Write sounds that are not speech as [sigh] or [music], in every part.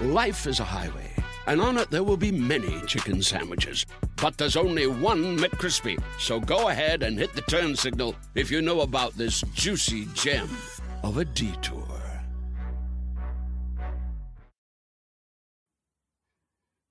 Life is a highway, and on it there will be many chicken sandwiches. But there's only one McCrispy. So go ahead and hit the turn signal if you know about this juicy gem of a detour.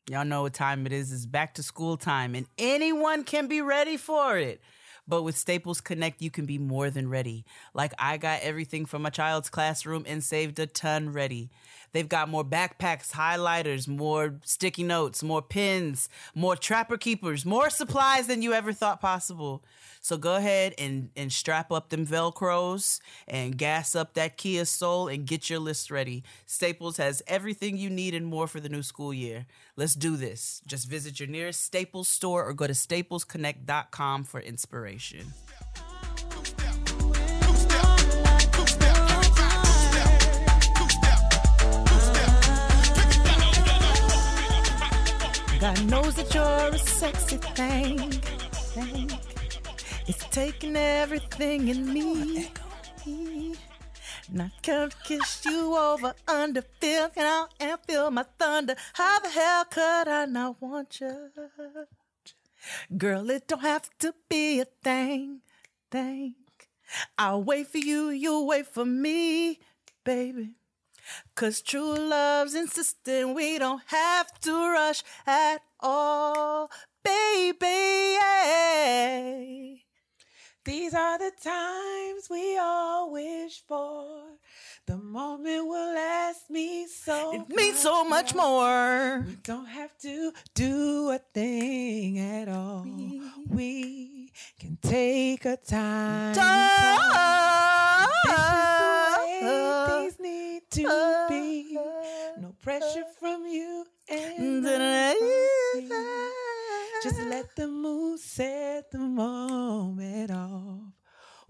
Y'all know what time it is. It's back to school time, and anyone can be ready for it. But with Staples Connect, you can be more than ready. Like I got everything from my child's classroom and saved a ton ready. They've got more backpacks, highlighters, more sticky notes, more pins, more trapper keepers, more supplies than you ever thought possible. So go ahead and, and strap up them Velcros and gas up that Kia Soul and get your list ready. Staples has everything you need and more for the new school year. Let's do this. Just visit your nearest Staples store or go to staplesconnect.com for inspiration. God knows that you're a sexy thing. It's taking everything in me. And I can't kiss you over under, feel and feel my thunder. How the hell could I not want you? Girl, it don't have to be a thing, thing. I'll wait for you, you'll wait for me, baby. Cause true love's insisting we don't have to rush at all, baby. These are the times we all wish for. The moment will last me so. It means so much more. We don't have to do a thing at all. We, can take a time. Time. Way things need to be. No pressure from you and. Just let the mood set the moment off.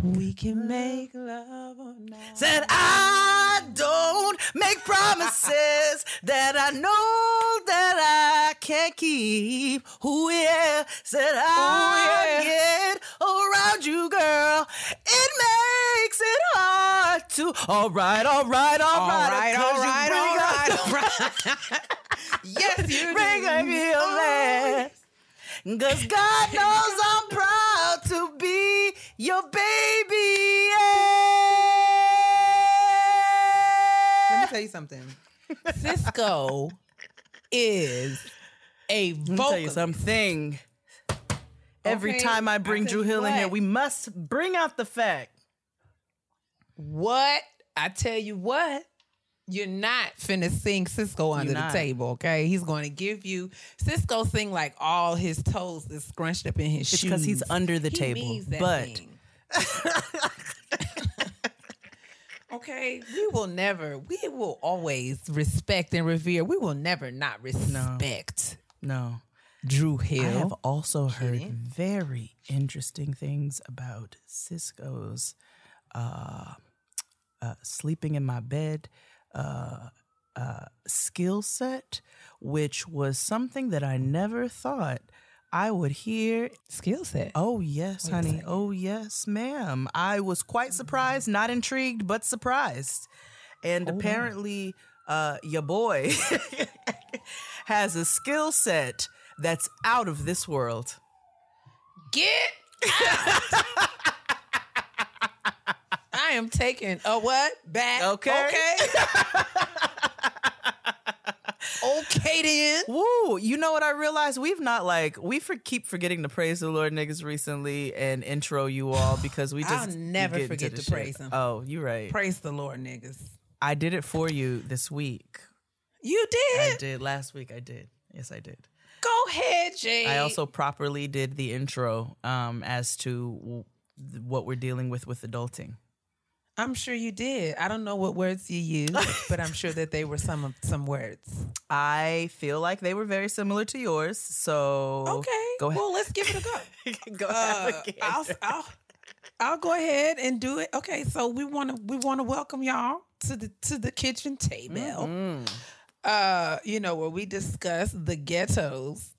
We can make love or not. Said I don't make promises that I know that I can't keep. Ooh yeah, said I get around you, girl. It makes it hard to. All right, all right, all All right, right, all right, all right, [laughs] all right. yes, you [laughs] Bring do. a feeling. Cause God [laughs] knows I'm proud to be your baby. Let me tell you something. Sisqó is a Let me tell you something. Every Okay, time I bring I Dru Hill in here, we must bring out the fact. What? I tell you what. You're not finna sing Sisqó under the table, okay? He's going to give you Sisqó sing like all his toes is scrunched up in his It's shoes. 'cause he's under the He table, but- [laughs] okay, we will never, we will always respect and revere. We will never not respect No. Dru Hill. I have also heard very interesting things about Sisqó's uh, uh, sleeping in my bed uh, uh, skill set, which was something that I never thought I would hear. Skill set. Oh, yes, Wait honey. Oh, yes, ma'am. I was quite surprised, not intrigued, but surprised. And Hold on. apparently, uh, your boy [laughs] has a skill set that's out of this world. Get out. [laughs] I am taking a what? Back. Okay. Okay. [laughs] okay then. Woo! You know what I realized? We've not like we for, keep forgetting to praise the Lord niggas recently and intro you all because we I'll just never forget to shit. praise him. Oh, you right. Praise the Lord, niggas. I did it for you this week. You did. I did. did last week. I did. Yes, I did. Go ahead, Jay. I also properly did the intro um, as to w- what we're dealing with with adulting. I'm sure you did. I don't know what words you used, [laughs] but I'm sure that they were some of some words. I feel like they were very similar to yours. So Okay. go ahead. Well, let's give it a go. [laughs] go Uh, ahead. I'll, I'll I'll go ahead and do it. Okay, so we want to we want to welcome y'all to the to the kitchen table. Mm-hmm. Uh, you know where we discuss the ghettos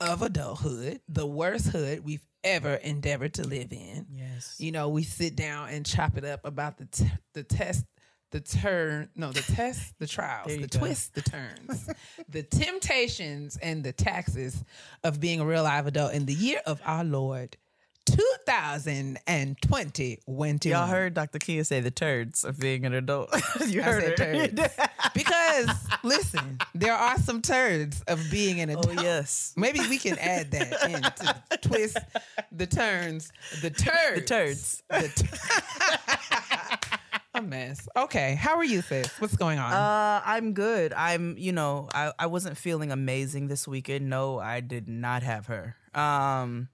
of adulthood, the worst hood we've ever endeavored to live in. Yes. You know, we sit down and chop it up about the t- the test, the turn, no, the test, the trials, the go. twists, the turns, [laughs] the temptations, and the taxes of being a real live adult in the year of our Lord. 2020 went Y'all heard Dr. Keia say the turds of being an adult. [laughs] you I heard said her. turds. [laughs] because listen, there are some turds of being an oh adult. yes. Maybe we can add that [laughs] into the twist, the turns, the turds. The turds. The t- a mess. Okay, how are you, sis? What's going on? Uh, I'm good. I'm, you know, I, I wasn't feeling amazing this weekend. No, I did not have her. Um,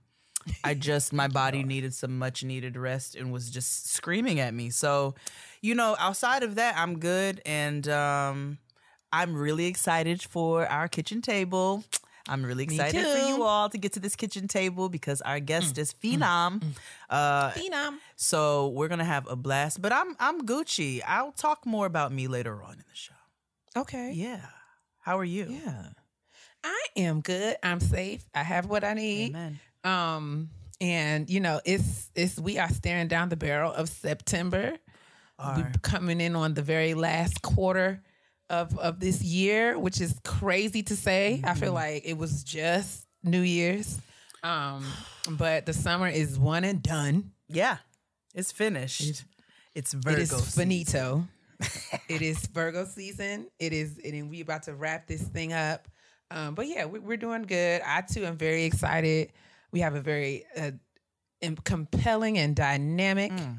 I just, my [laughs] body needed some much needed rest and was just screaming at me. So, you know, outside of that, I'm good. And um, I'm really excited for our kitchen table. I'm really excited for you all to get to this kitchen table because our guest is Phenom. Uh, Phenom. so we're gonna have a blast. But I'm I'm Gucci. I'll talk more about me later on in the show. Okay. Yeah. How are you? Yeah. I am good. I'm safe. I have what I need. Amen. Um, and you know, it's it's we are staring down the barrel of September. We're coming in on the very last quarter of of this year, which is crazy to say. I feel like it was just New Year's. Um, but the summer is one and done. Yeah. It's finished. It's Virgo. it is finito. [laughs] it is Virgo season. It is, and we about to wrap this thing up. Um, but yeah, we, we're doing good. I too am very excited. We have a very uh, compelling and dynamic Mm.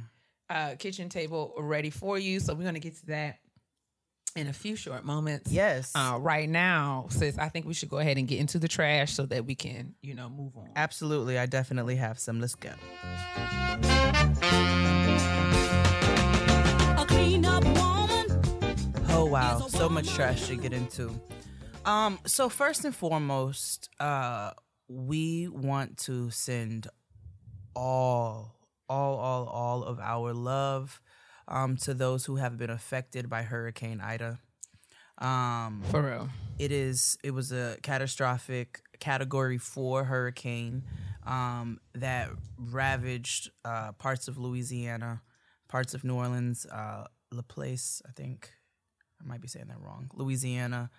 uh, kitchen table ready for you. So we're gonna get to that in a few short moments. Yes. Uh, right now, sis, I think we should go ahead and get into the trash so that we can, you know, move on. Absolutely. I definitely have some. Let's go. A clean up woman. Oh wow, so much trash to get into. Um, so first and foremost, uh, we want to send all, all, all, all of our love um, to those who have been affected by Hurricane Ida. Um, For real. it is it was a catastrophic category four hurricane um, that ravaged uh, parts of Louisiana, parts of New Orleans, uh, LaPlace, I think. I might be saying that wrong. Louisiana.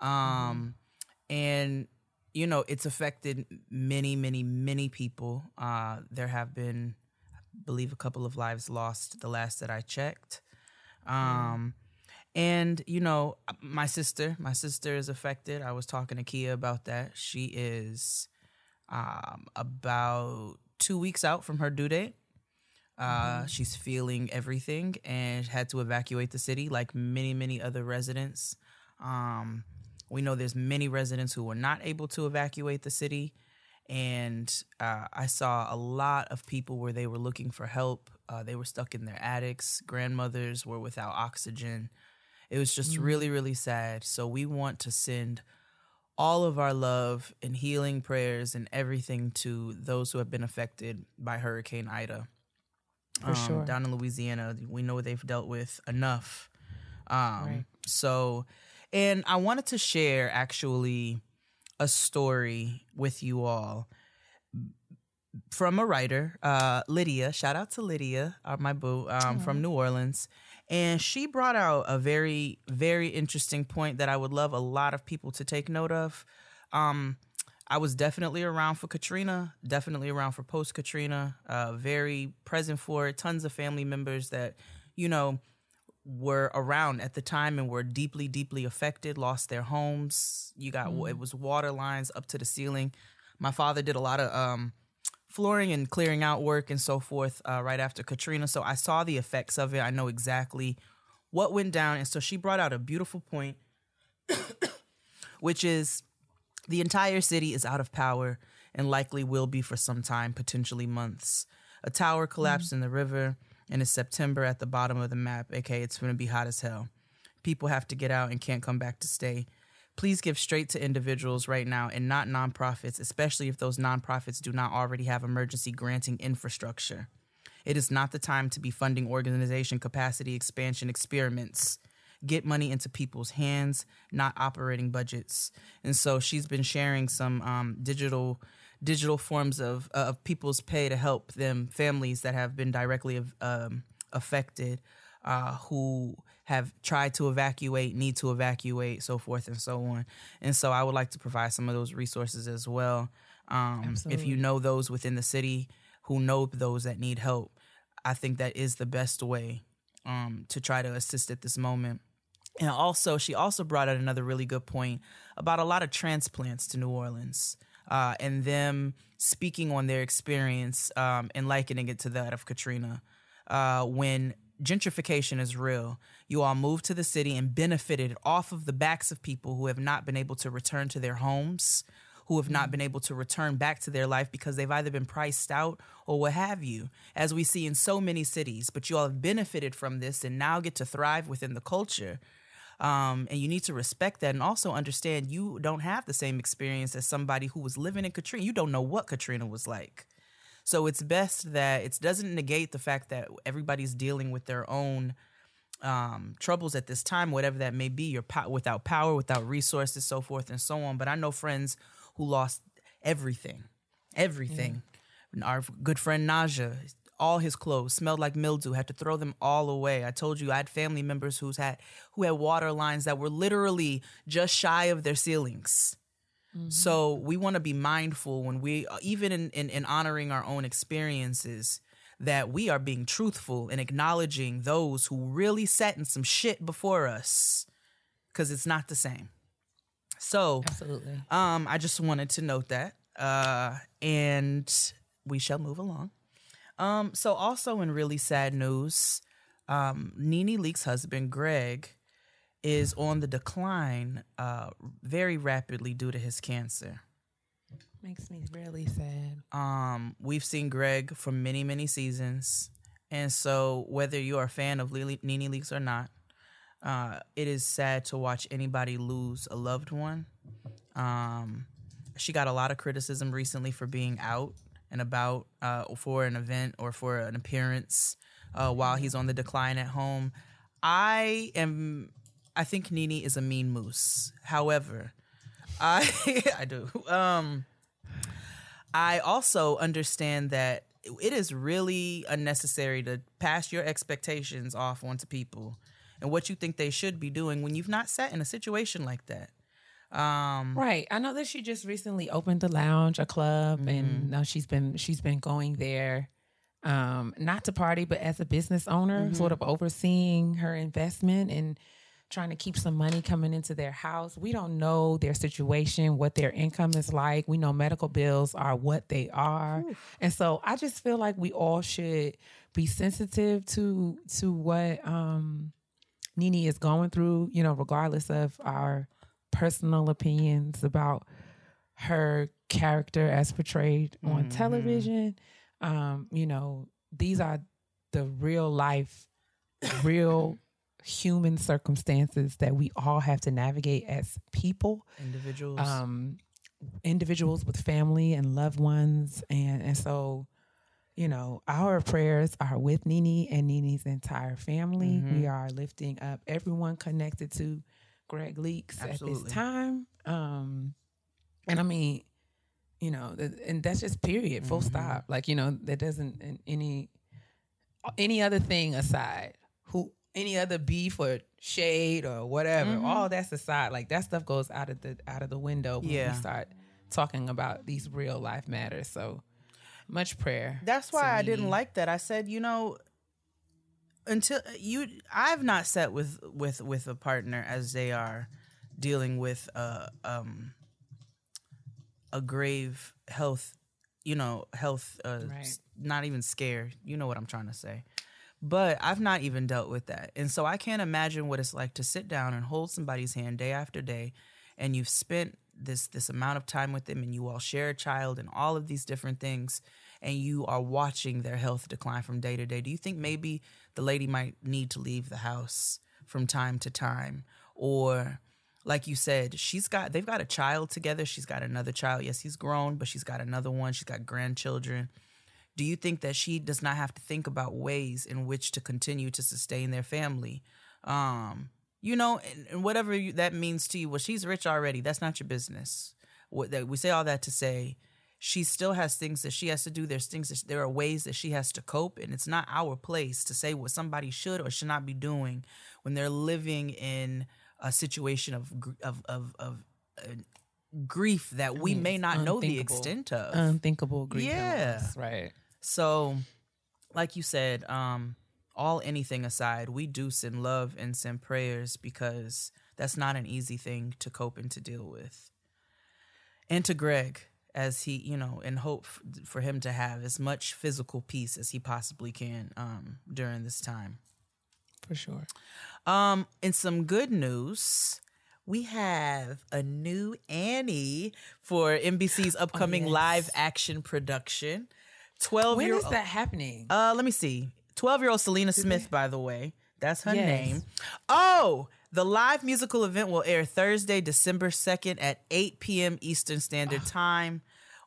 Um, And, you know, it's affected many, many, many people. Uh, there have been, I believe, a couple of lives lost the last that I checked. Um, and you know, my sister, my sister is affected. I was talking to Keia about that. She is um, about two weeks out from her due date. Uh, She's feeling everything and had to evacuate the city, like many, many other residents. Um, we know there's many residents who were not able to evacuate the city, and uh, I saw a lot of people where they were looking for help. Uh, they were stuck in their attics. Grandmothers were without oxygen. It was just really, really sad. So we want to send all of our love and healing prayers and everything to those who have been affected by Hurricane Ida. For sure. Down in Louisiana, we know they've dealt with enough. Um, Right. So, and I wanted to share actually a story with you all from a writer, uh, Lydia. Shout out to Lydia, uh, my boo, um, from New Orleans. And she brought out a very, very interesting point that I would love a lot of people to take note of. Um, I was definitely around for Katrina, definitely around for post Katrina, uh, very present for it. Tons of family members that, you know, were around at the time and were deeply, deeply affected, lost their homes. You got, it was water lines up to the ceiling. My father did a lot of um, flooring and clearing out work and so forth uh, right after Katrina. So I saw the effects of it. I know exactly what went down. And so she brought out a beautiful point, [coughs] which is the entire city is out of power and likely will be for some time, potentially months. A tower collapsed in the river. And it's September at the bottom of the map. Okay, it's going to be hot as hell. People have to get out and can't come back to stay. Please give straight to individuals right now and not nonprofits, especially if those nonprofits do not already have emergency granting infrastructure. It is not the time to be funding organization capacity expansion experiments. Get money into people's hands, not operating budgets. And so she's been sharing some um, digital digital forms of uh, of people's pay to help them families that have been directly um, affected, uh, who have tried to evacuate, need to evacuate, so forth and so on. And so I would like to provide some of those resources as well. Um, if you know those within the city who know those that need help, I think that is the best way um, to try to assist at this moment. And also, she also brought out another really good point about a lot of transplants to New Orleans uh, and them speaking on their experience um, and likening it to that of Katrina. Uh, when gentrification is real, you all moved to the city and benefited off of the backs of people who have not been able to return to their homes, who have not been able to return back to their life because they've either been priced out or what have you, as we see in so many cities. But you all have benefited from this and now get to thrive within the culture. Um, and you need to respect that and also understand you don't have the same experience as somebody who was living in Katrina. You don't know what Katrina was like. So it's best that it doesn't negate the fact that everybody's dealing with their own um, troubles at this time, whatever that may be. You're po- without power, without resources, so forth and so on. But I know friends who lost everything, everything. Our good friend Naja, all his clothes smelled like mildew. Had to throw them all away. I told you I had family members who's had who had water lines that were literally just shy of their ceilings. So we want to be mindful when we, even in, in, in honoring our own experiences, that we are being truthful and acknowledging those who really sat in some shit before us, because it's not the same. So, Absolutely. um, I just wanted to note that, uh, and we shall move along. Um, so also in really sad news, um, Nene Leakes' husband Greg is on the decline uh, very rapidly due to his cancer. Makes me really sad. Um, we've seen Greg for many, many seasons. And so, whether you're a fan of Lily, Nene Leakes or not, uh, it is sad to watch anybody lose a loved one. Um, she got a lot of criticism recently for being out and about uh, for an event or for an appearance uh, while he's on the decline at home. I am. I think Nene is a mean moose. However, I [laughs] I do. Um, I also understand that it is really unnecessary to pass your expectations off onto people and what you think they should be doing when you've not sat in a situation like that. Um, Right. I know that she just recently opened a lounge, a club, and now she's been she's been going there, um, not to party, but as a business owner, sort of overseeing her investment and trying to keep some money coming into their house. We don't know their situation, what their income is like. We know medical bills are what they are. And so I just feel like we all should be sensitive to to what um Nene is going through, you know, regardless of our personal opinions about her character as portrayed on television. Um, you know, these are the real life, real [laughs] human circumstances that we all have to navigate as people individuals. um, individuals with family and loved ones, and and so, you know, our prayers are with Nene and Nene's entire family. We are lifting up everyone connected to Greg Leakes at this time. Um, and I mean, you know, and that's just period, full stop. Like you know, that doesn't any any other thing aside, who any other beef or shade or whatever, all that's aside. Like that stuff goes out of the out of the window when Yeah. we start talking about these real life matters. So much prayer. That's why I didn't like that. I said, you know, until you, I've not sat with with with a partner as they are dealing with a um a grave health, you know, health. Uh, Right. Not even scare. You know what I'm trying to say. But I've not even dealt with that, and so I can't imagine what it's like to sit down and hold somebody's hand day after day, and you've spent this this amount of time with them, and you all share a child and all of these different things, and you are watching their health decline from day to day, do you think maybe the lady might need to leave the house from time to time? Or like you said, she's got they've got a child together. She's got another child. Yes, he's grown, but she's got another one. She's got grandchildren. Do you think that she does not have to think about ways in which to continue to sustain their family? Um, you know, and, and whatever you, that means to you. Well, she's rich already. That's not your business. What that we say all that to say, she still has things that she has to do. There's things that there are ways that she has to cope, and it's not our place to say what somebody should or should not be doing when they're living in a situation of of of, of uh, grief that we mean, may not know the extent of. Unthinkable grief. Yeah. Right. So, like you said, um, all anything aside, we do send love and send prayers because that's not an easy thing to cope and to deal with. And to Greg, as he, you know, and hope f- for him to have as much physical peace as he possibly can um, during this time. For sure. Um, in some good news, we have a new Annie for NBC's [laughs] upcoming yes. live action production. Twelve When year is that happening? uh, let me see. 12 year old Celina Smith, by the way. That's her Yes. name. Oh, the live musical event will air Thursday, December 2nd at 8 p.m. Eastern Standard Time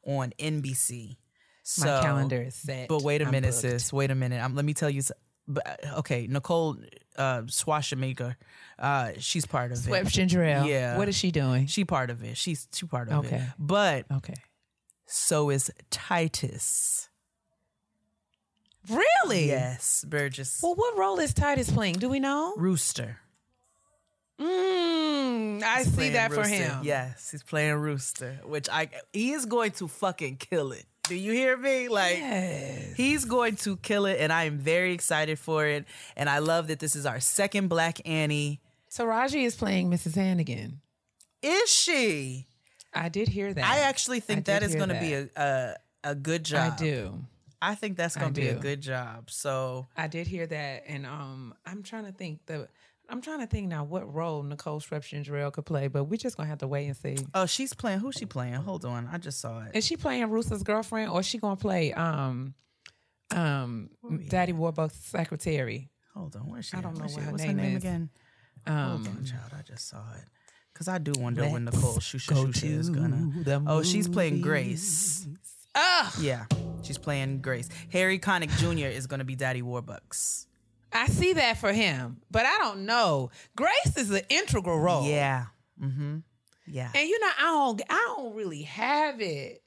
on NBC. So, My calendar is set. But wait a I'm minute, booked. sis. Wait a minute. Um, let me tell you. But, okay, Nicole uh, Swashamaker, uh, she's part of Swept it. ginger ale. Yeah. What is she doing? She part of it. She's she part of it. Okay. But Okay. so is Titus. Really? Yes, Burgess. Well, what role is Titus playing? Do we know? Rooster. Mm, I see that for him. Yes, he's playing Rooster, which I he is going to fucking kill it. Do you hear me? Like Yes. he's going to kill it, and I am very excited for it. And I love that this is our second Black Annie. Taraji is playing Mrs. Hannigan. Is she? I did hear that. I actually think I that is going to be a, a a good job. I do. I think that's going to be a good job. So I did hear that, and um, I'm trying to think the. I'm trying to think now what role Nicole Strepshin could play, but we're just gonna have to wait and see. Oh, she's playing. Who's she playing? Hold on, I just saw it. Is she playing Rooster's girlfriend, or is she gonna play um, um, Daddy Warbucks' secretary? Hold on, where's she? I at? don't know Where's what her What's name her name is. again? Um, Hold on, child. I just saw it. Cause I do wonder when Nicole Shusha Shusha is gonna. Oh, she's playing. Grace. Ugh, Yeah, she's playing Grace. Harry Connick Jr. is gonna be Daddy Warbucks. I see that for him, but I don't know. Grace is an integral role. Yeah. Mm-hmm. Yeah. And you know, I don't I don't really have it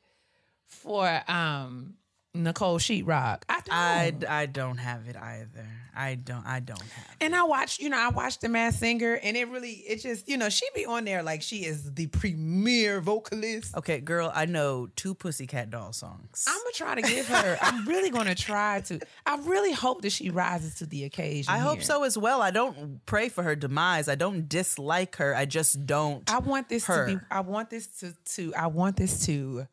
for um Nicole Sheetrock. I don't. I, I don't have it either. I don't I don't have it. and I watched, you know, I watched The Masked Singer, and it really, it just, you know, she be on there like she is the premier vocalist. Okay, girl, I know two Pussycat Doll songs. I'm gonna try to give her. I'm really gonna try to. I really hope that she rises to the occasion. I hope so as well. I don't pray for her demise. I don't dislike her. I just don't. I want this her. to be. I want this to. To. I want this to.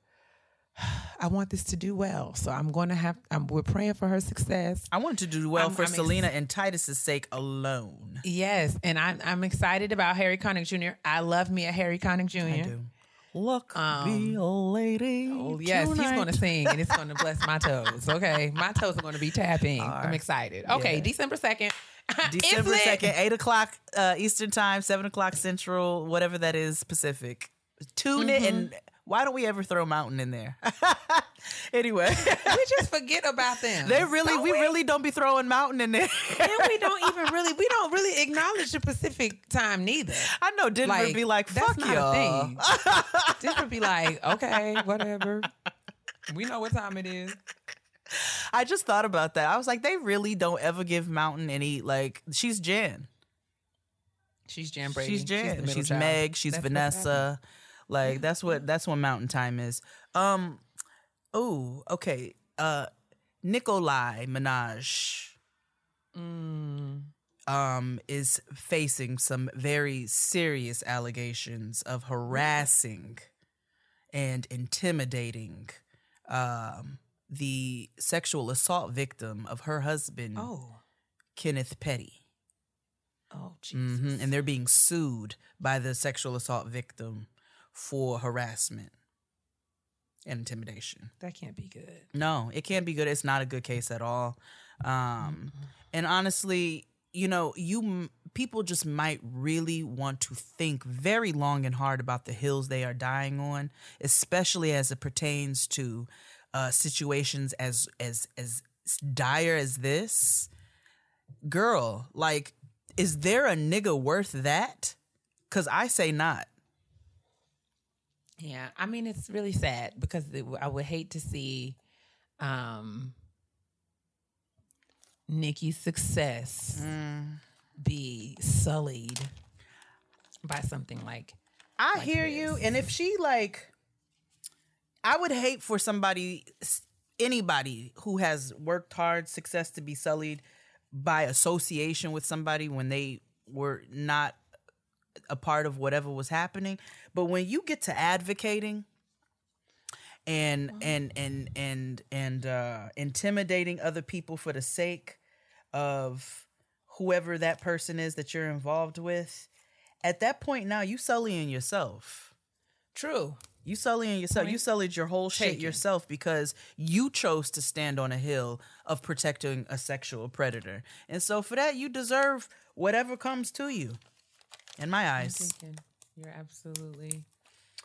I want this to do well. So I'm going to have. I'm, we're praying for her success. I wanted to do well I'm- for I'm ex- Celina and Titus's sake alone. Yes, and I'm I'm excited about Harry Connick Jr. I love me a Harry Connick Jr. I do. Look, be a lady. Oh, yes, he's going to sing and it's going to bless my [laughs] toes. Okay, my toes are going to be tapping. I'm excited. Okay, Yeah. December second. [laughs] December second, eight o'clock uh, Eastern time, seven o'clock Central, whatever that is Pacific. Tune in, Mm-hmm. and why don't we ever throw Mountain in there? [laughs] anyway, [laughs] we just forget about them. they really, Don't we really don't be throwing Mountain in there. and we don't [laughs] even really we don't really acknowledge the Pacific time neither. I know Denver would be like, that's "Fuck y'all." Denver be like, okay, whatever. We know what time it is. I just thought about that. I was like, they really don't ever give Mountain any like. She's Jan. She's Jan Brady. She's Jan. the She's. Meg. She's That's. Vanessa. Like that's what that's what Mountain Time is. Um. Oh, okay. Uh, Nikolai Minaj. Mm. Um, is facing some very serious allegations of harassing and intimidating um, the sexual assault victim of her husband, Oh. Kenneth Petty. Oh Jesus. hmm And they're being sued by the sexual assault victim for harassment. and intimidation. That can't be good. No, it can't be good. It's not a good case at all. Um, and honestly, you know, you m- people just might really want to think very long and hard about the hills they are dying on, especially as it pertains to uh, situations as as as dire as this. Girl, like, is there a nigga worth that? Cause I say not. Yeah, I mean it's really sad because it, I would hate to see um Nikki's success be sullied by something like I like hear you. And if she like, I would hate for somebody, anybody who has worked hard, success to be sullied by association with somebody when they were not a part of whatever was happening. But when you get to advocating and and and and and uh, intimidating other people for the sake of whoever that person is that you're involved with, at that point now you sullying yourself. true. You sullying yourself. You Point sullied your whole shit yourself because you chose to stand on a hill of protecting a sexual predator. And so for that, you deserve whatever comes to you. In my eyes. you're absolutely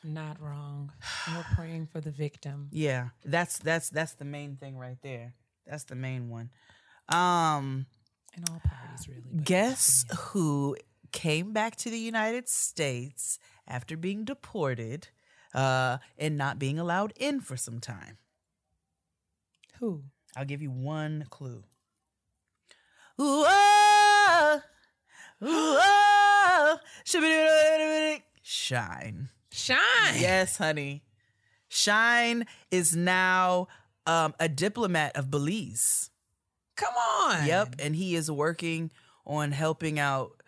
not wrong. We're praying for the victim. Yeah. That's that's that's the main thing right there. That's the main one. Um And all parties really. guess who came back to the United States after being deported uh and not being allowed in for some time? Who? I'll give you one clue. Ooh, ah, ooh, ah, Shyne. Shyne. Yes, honey. Shyne is now um, a diplomat of Belize. Come on. Yep, and he is working on helping out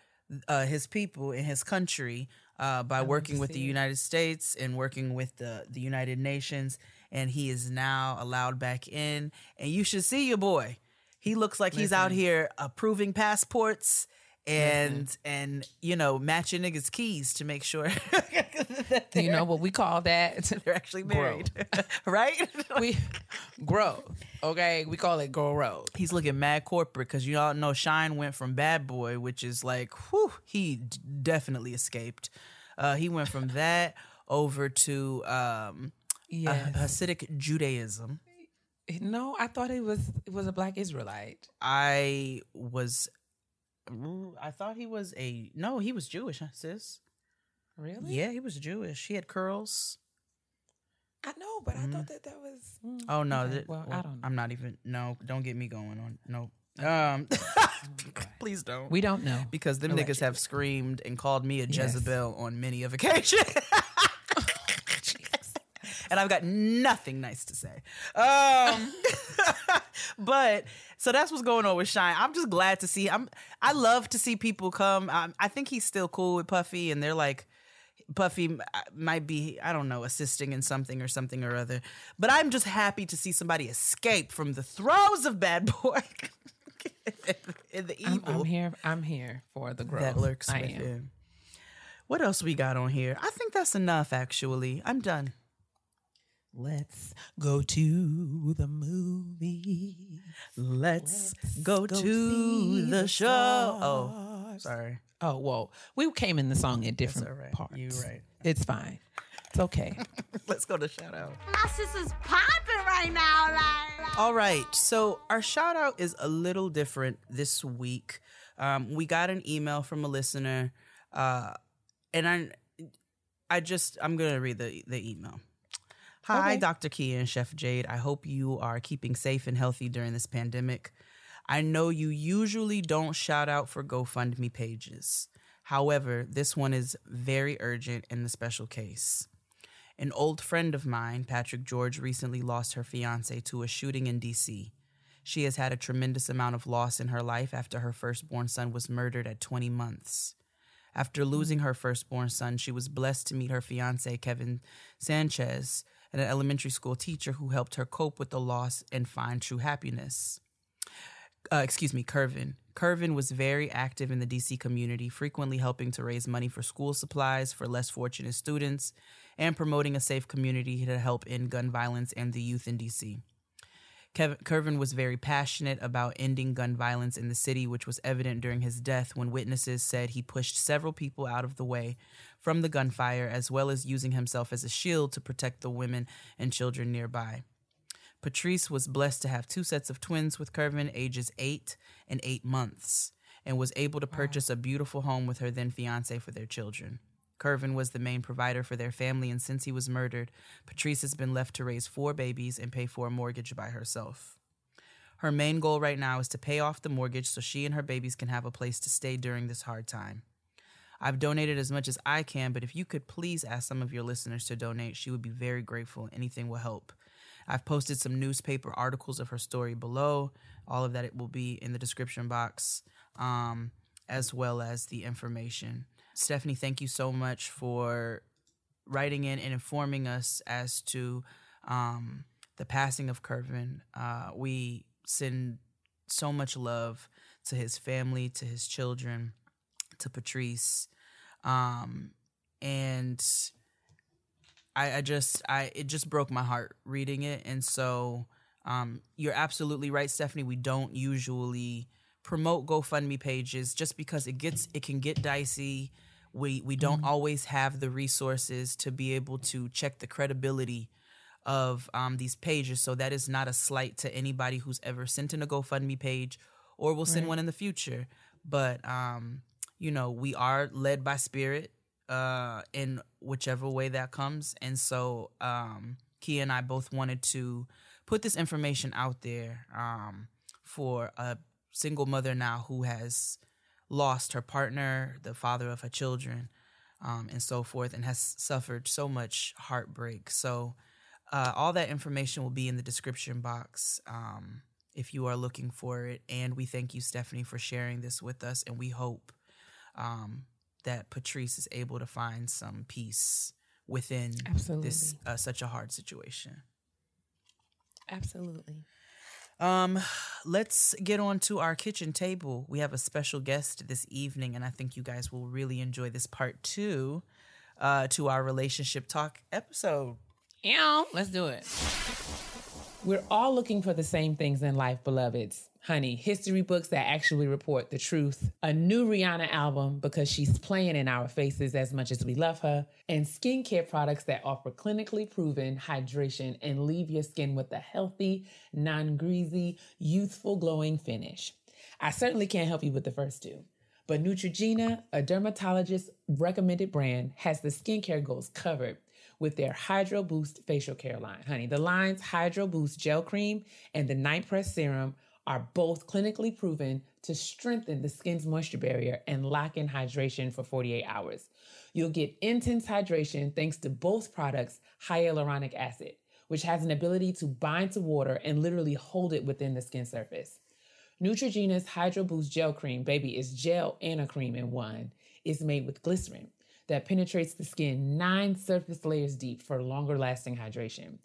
uh, his people in his country uh, by working with the it. United States and working with the the United Nations. And he is now allowed back in. And you should see your boy. He looks like he's out here approving passports and and you know matching niggas keys to make sure [laughs] You know what we call that? [laughs] they're actually married, [laughs] right? we grow. Okay, we call it grow road. he's looking mad corporate because you all know Shyne went from bad boy, which is like, whew, he d- definitely escaped. Uh, he went from that over to um, Yes. Hasidic Judaism. no, I thought it was it was a black Israelite. I was, I thought he was a no, he was Jewish, sis. Really? Yeah, he was Jewish. He had curls. I know, but I thought that that was. mm, Oh no, okay, th- well, I don't know. I'm not even. No, don't get me going on. No. Um, [laughs] [laughs] please don't. we don't know because them niggas have screamed and called me a Yes. Jezebel on many of occasions. [laughs] and I've got nothing nice to say. Um, [laughs] but so that's what's going on with Shyne. I'm just glad to see. I'm. I love to see people come. Um, I think he's still cool with Puffy, and they're like. Puffy uh, might be, I don't know, assisting in something or something or other. But I'm just happy to see somebody escape from the throes of Bad Boy [laughs] and the I'm, I'm here. I'm here for the growth that lurks I within. am. What else we got on here? I think that's enough. Actually, I'm done. Let's go to the movie. Let's, go, go to the the show. Oh, sorry. Oh, well, we came in the song at different all right. parts. You're right. It's fine. It's okay. [laughs] Let's go to shout out. My sister's popping right now. Like, All right. So our shout out is a little different this week. Um, we got an email from a listener, uh, and I, I just I'm gonna read the the email. Hi, Okay. Dr. Keia and Chef Jade. I hope you are keeping safe and healthy during this pandemic. I know you usually don't shout out for GoFundMe pages. However, this one is very urgent in the special case. An old friend of mine, Patrice George, recently lost her fiance to a shooting in DC. She has had a tremendous amount of loss in her life after her firstborn son was murdered at 20 months. After losing mm. her firstborn son, she was blessed to meet her fiance, Kevin Sanchez, an elementary school teacher who helped her cope with the loss and find true happiness. uh, excuse me, Curvin. Curvin was very active in the DC community, frequently helping to raise money for school supplies for less fortunate students and promoting a safe community to help end gun violence and the youth in DC. Kevin, Curvin was very passionate about ending gun violence in the city, which was evident during his death when witnesses said he pushed several people out of the way from the gunfire, as well as using himself as a shield to protect the women and children nearby. Patrice was blessed to have two sets of twins with Curvin, ages eight and eight months, and was able to purchase a beautiful home with her then fiance for their children. Curvin was the main provider for their family, and since he was murdered, Patrice has been left to raise four babies and pay for a mortgage by herself. Her main goal right now is to pay off the mortgage so she and her babies can have a place to stay during this hard time. I've donated as much as I can, but if you could please ask some of your listeners to donate, she would be very grateful. Anything will help. I've posted some newspaper articles of her story below. All of that it will be in the description box, um, as well as the information. Stephanie, thank you so much for writing in and informing us as to um, the passing of Curvin. Uh, we send so much love to his family, to his children, to Patrice, um, and I, I just I it just broke my heart reading it, and so um, you're absolutely right, Stephanie. We don't usually promote GoFundMe pages just because it gets it can get dicey. We we don't always have the resources to be able to check the credibility of um, these pages. So that is not a slight to anybody who's ever sent in a GoFundMe page or will send one in the future. But um, you know, we are led by spirit uh, in whichever way that comes. And so um, Keia and I both wanted to put this information out there um, for a single mother now who has lost her partner, the father of her children, um, and so forth, and has suffered so much heartbreak. So, uh, all that information will be in the description box um, if you are looking for it. And we thank you, Stephanie, for sharing this with us. And we hope um, that Patrice is able to find some peace within this uh, such a hard situation. Absolutely. Um, let's get on to our kitchen table. We have a special guest this evening, and I think you guys will really enjoy this part two uh, to our relationship talk episode. Yeah, let's do it. We're all looking for the same things in life, beloveds. Honey, history books that actually report the truth, a new Rihanna album because she's playing in our faces as much as we love her, and skincare products that offer clinically proven hydration and leave your skin with a healthy, non greasy, youthful, glowing finish. I certainly can't help you with the first two. But Neutrogena, a dermatologist recommended brand, has the skincare goals covered with their Hydro Boost facial care line. Honey, the line's Hydro Boost gel cream and the Night Press serum are both clinically proven to strengthen the skin's moisture barrier and lock in hydration for 48 hours. You'll get intense hydration thanks to both products' hyaluronic acid, which has an ability to bind to water and literally hold it within the skin surface. Neutrogena's Hydro Boost Gel Cream, baby, is gel and a cream in one. It's made with glycerin that penetrates the skin nine surface layers deep for longer lasting hydration.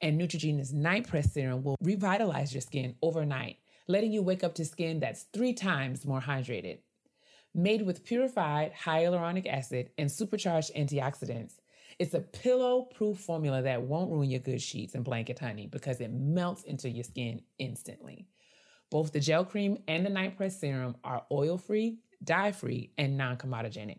And Neutrogena's Night Press Serum will revitalize your skin overnight, letting you wake up to skin that's three times more hydrated. Made with purified hyaluronic acid and supercharged antioxidants, it's a pillow proof formula that won't ruin your good sheets and blanket, honey, because it melts into your skin instantly. Both the gel cream and the night press serum are oil free, dye free, and non comedogenic.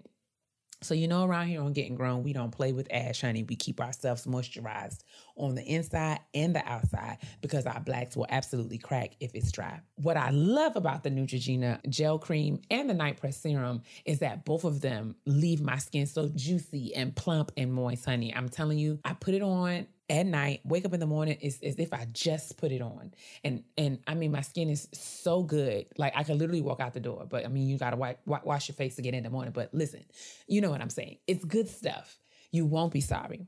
So, you know, around here on Getting Grown, we don't play with ash, honey. We keep ourselves moisturized on the inside and the outside because our blacks will absolutely crack if it's dry. What I love about the Neutrogena gel cream and the night press serum is that both of them leave my skin so juicy and plump and moist, honey. I'm telling you, I put it on at night, wake up in the morning, it's as if I just put it on. And and I mean, my skin is so good. Like I could literally walk out the door. But I mean, you gotta wipe, wash your face again in the morning. But listen, you know what I'm saying. It's good stuff. You won't be sorry.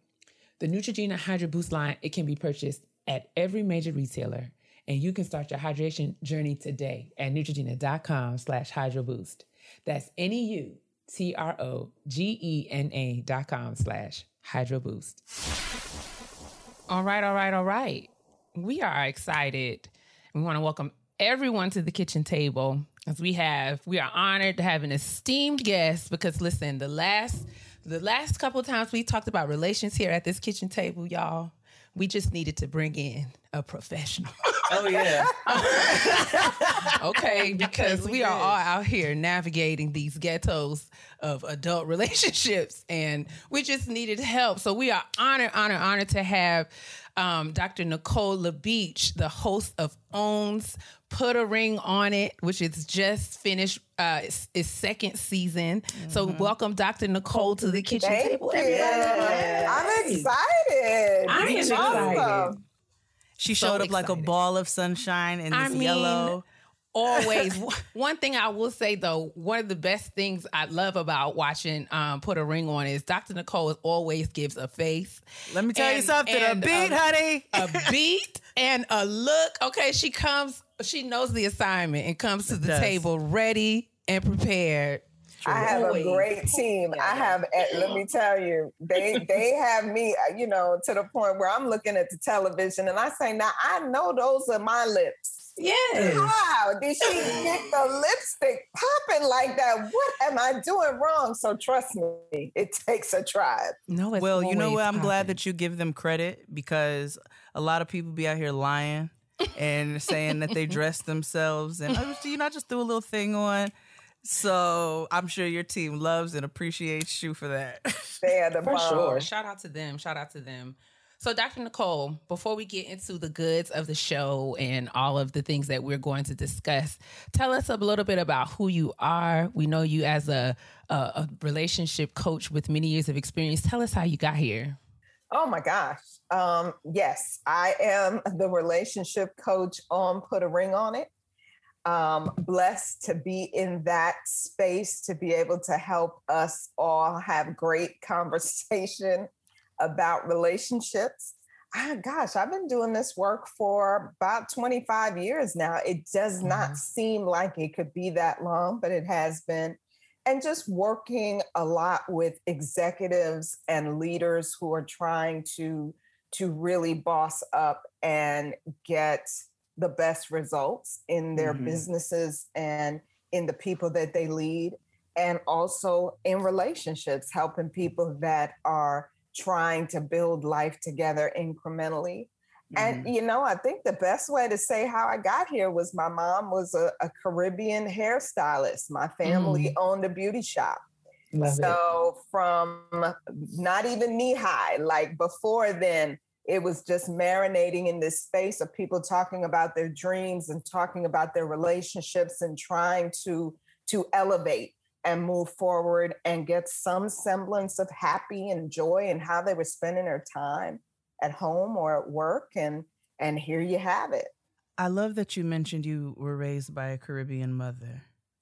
The Neutrogena Hydro Boost line, it can be purchased at every major retailer. And you can start your hydration journey today at Neutrogena.com slash Hydro Boost. That's N-E-U-T-R-O-G-E-N-A dot com slash Hydro Boost. All right, all right, all right. We are excited. We want to welcome everyone to the kitchen table as we have we are honored to have an esteemed guest because listen, the last the last couple of times we talked about relations here at this kitchen table, y'all, we just needed to bring in a professional. [laughs] Oh yeah. [laughs] okay, [laughs] because we are all out here navigating these ghettos of adult [laughs] relationships and we just needed help. So we are honored, honored, honored to have um, Dr. Nicole LaBeach, the host of OWN's Put a Ring on It, which is just finished uh, its, its second season. So welcome Dr. Nicole to the kitchen Thank table. you. everybody. I'm excited. I am This is excited. She So showed up like a ball of sunshine in this I mean, yellow. Always. [laughs] One thing I will say though, one of the best things I love about watching um, Put a Ring on is Dr. Nicole always gives a face. Let me tell you something. A beat, um, honey. a [laughs] beat and a look. Okay, she comes, she knows the assignment and comes to the does. table ready and prepared. I have a great team. I have, let me tell you, they they [laughs] have me, uh, you know, to the point where I'm looking at the television and I say, now I know those are my lips. Yes. Wow, [laughs] did she get the lipstick popping like that? What am I doing wrong? So trust me, it takes a tribe. No, it's Well, you know what? I'm glad that you give them credit because a lot of people be out here lying and saying that they [laughs] dress themselves and oh, you know, I just threw a little thing on. So I'm sure your team loves and appreciates you for that. [laughs] They are the For bomb. sure. Shout out to them. Shout out to them. So, Dr. Nicole, before we get into the goods of the show and all of the things that we're going to discuss, tell us a little bit about who you are. We know you as a, a, a relationship coach with many years of experience. Tell us how you got here. Oh my gosh. Um, yes, I am the relationship coach on Put a Ring on It. Um, blessed to be in that space to be able to help us all have great [laughs] conversation about relationships. Ah, gosh, I've been doing this work for about 25 years now. It does not seem like it could be that long, but it has been and just working a lot with executives and leaders who are trying to to really boss up and get the best results in their Mhm. businesses and in the people that they lead and also in relationships helping people that are trying to build life together incrementally and you know, I think the best way to say how I got here was my mom was a, a Caribbean hairstylist. My family owned a beauty shop. Love it. so from not even knee high, like before then, it was just marinating in this space of people talking about their dreams and talking about their relationships and trying to to elevate and move forward and get some semblance of happy and joy and how they were spending their time at home or at work and and here you have it I love that you mentioned you were raised by a Caribbean mother.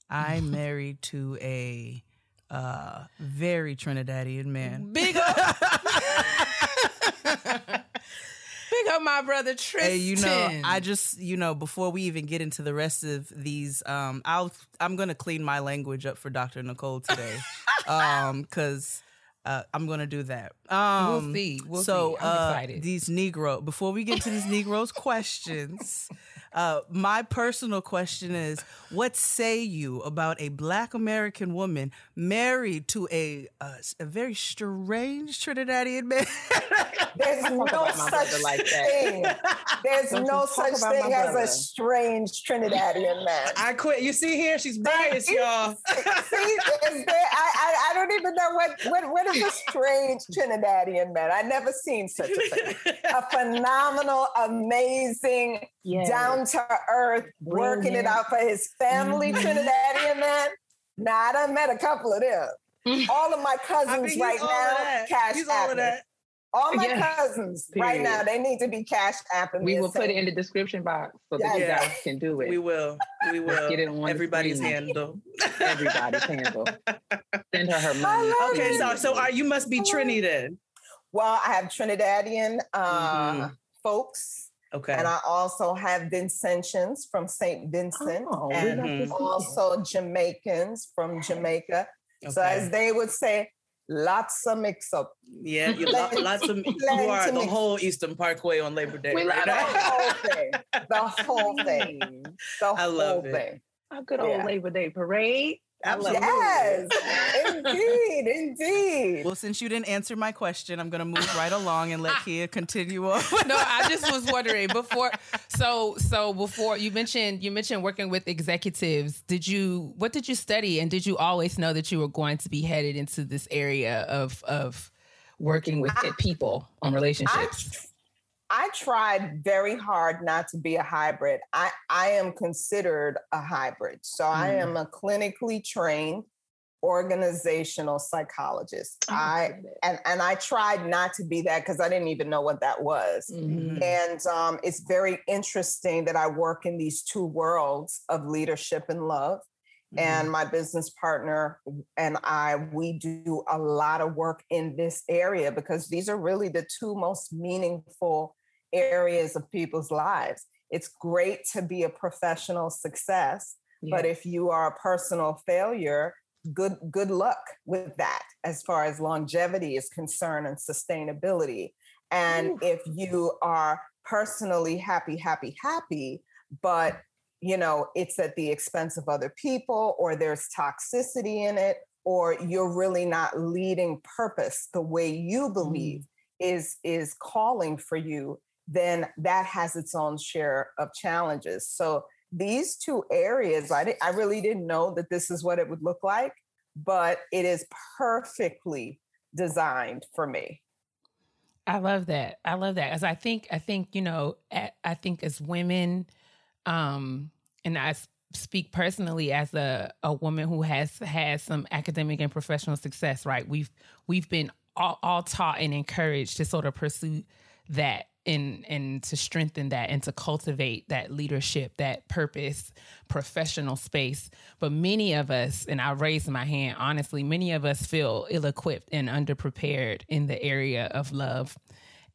I [laughs] married to a uh, very Trinidadian man. Big [laughs] up. My brother Tristan. Hey, you know, I just, you know, before we even get into the rest of these, um, I'll, I'm gonna clean my language up for Dr. Nicole today, [laughs] um, because uh, I'm gonna do that. Um, We'll see. We'll so, see. I'm uh, excited. these Negro, before we get to these Negroes' questions, uh, my personal question is: What say you about a Black American woman married to a uh, a very strange Trinidadian man? [laughs] there's no such like that. thing there's Don't no such thing as a strange trinidadian man I quit. You see here, she's biased, y'all. [laughs] See, is there, I, I, I don't even know what, what what is a strange Trinidadian man. I never seen such a thing. A [laughs] phenomenal, amazing, down to earth, working it out for his family Mhm. Trinidadian [laughs] man. Now I done met a couple of them. All of my cousins I mean, right now, cash He's all of that. All my Yeah. cousins right now, they need to be cash apping. We will put it in the description box so that you Yeah. guys can do it. We will. We Let's will. get it on Everybody's screen. handle. Everybody's handle. [laughs] Send her her money. Okay, so so are you must be Trini then? Well, I have Trinidadian uh, Mhm. folks. Okay. And I also have Vincentians from St. Vincent Oh, and love mm-hmm. Vincentians. also Jamaicans from Jamaica. So as they would say, lots of mix up. Yeah, you lo- [laughs] lots of you are the whole Eastern Parkway on Labor Day. We right the whole thing. The [laughs] whole thing. The I love whole it. thing. A good old Yeah. Labor Day parade. I love it. Yes, indeed, indeed. Well, since you didn't answer my question, I'm going to move right along and let ah. Keia continue on. [laughs] no, I just was wondering before. So, so before you mentioned you mentioned working with executives. Did you what did you study, and did you always know that you were going to be headed into this area of of working with people on relationships? I tried very hard not to be a hybrid. I, I am considered a hybrid. So I Mm. am a clinically trained organizational psychologist. Oh, I and, and I tried not to be that because I didn't even know what that was. Mhm. And um, it's very interesting that I work in these two worlds of leadership and love. And my business partner and I, we do a lot of work in this area because these are really the two most meaningful areas of people's lives. It's great to be a professional success, but if you are a personal failure, good good luck with that as far as longevity is concerned and sustainability. And if you are personally happy, happy, happy, but you know it's at the expense of other people or there's toxicity in it or you're really not leading purpose the way you mm. believe is is calling for you then that has its own share of challenges so these two areas I, I really didn't know that this is what it would look like but it is perfectly designed for me I love that. I love that. As I think, I think you know, I think as women, um, and I speak personally as a a woman who has had some academic and professional success. Right, we've we've been all, all taught and encouraged to sort of pursue that and and to strengthen that and to cultivate that leadership, that purpose, professional space. But many of us, and I raise my hand honestly, many of us feel ill equipped and underprepared in the area of love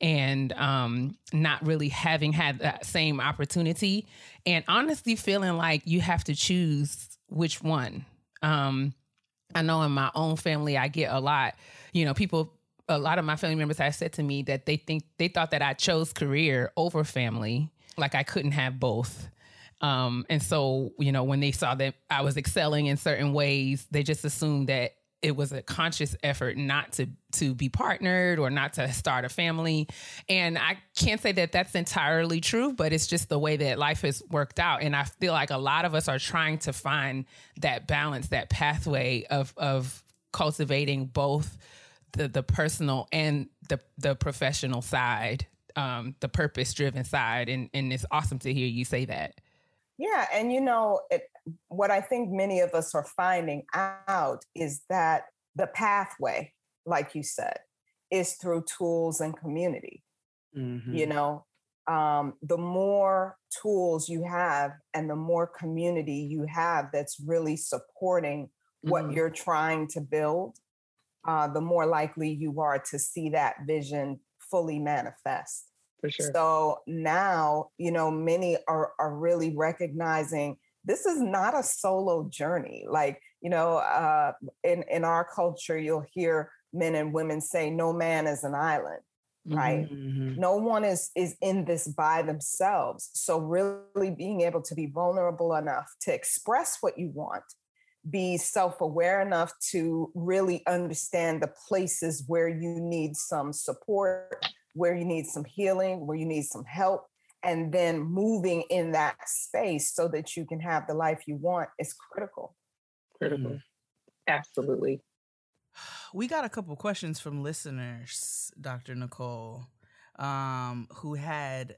and um, not really having had that same opportunity and honestly feeling like you have to choose which one. Um, I know in my own family, I get a lot, you know, people, a lot of my family members have said to me that they think they thought that I chose career over family, like I couldn't have both. Um, and so, you know, when they saw that I was excelling in certain ways, they just assumed that it was a conscious effort not to to be partnered or not to start a family. And I can't say that that's entirely true, but it's just the way that life has worked out. And I feel like a lot of us are trying to find that balance, that pathway of of cultivating both the the personal and the the professional side, um, the purpose driven side. And and it's awesome to hear you say that. Yeah, and you know, it, what I think many of us are finding out is that the pathway, like you said, is through tools and community. Mm-hmm. You know, um, the more tools you have and the more community you have that's really supporting what Mhm. you're trying to build, uh, the more likely you are to see that vision fully manifest. For sure. So now, you know, many are are really recognizing this is not a solo journey. Like, you know, uh, in in our culture, you'll hear men and women say, "No man is an island." Right. Mhm. No one is is in this by themselves. So really being able to be vulnerable enough to express what you want, be self-aware enough to really understand the places where you need some support, where you need some healing, where you need some help, and then moving in that space so that you can have the life you want is critical. Critical. Absolutely. We got a couple questions from listeners, Dr. Nicole, um, who had s-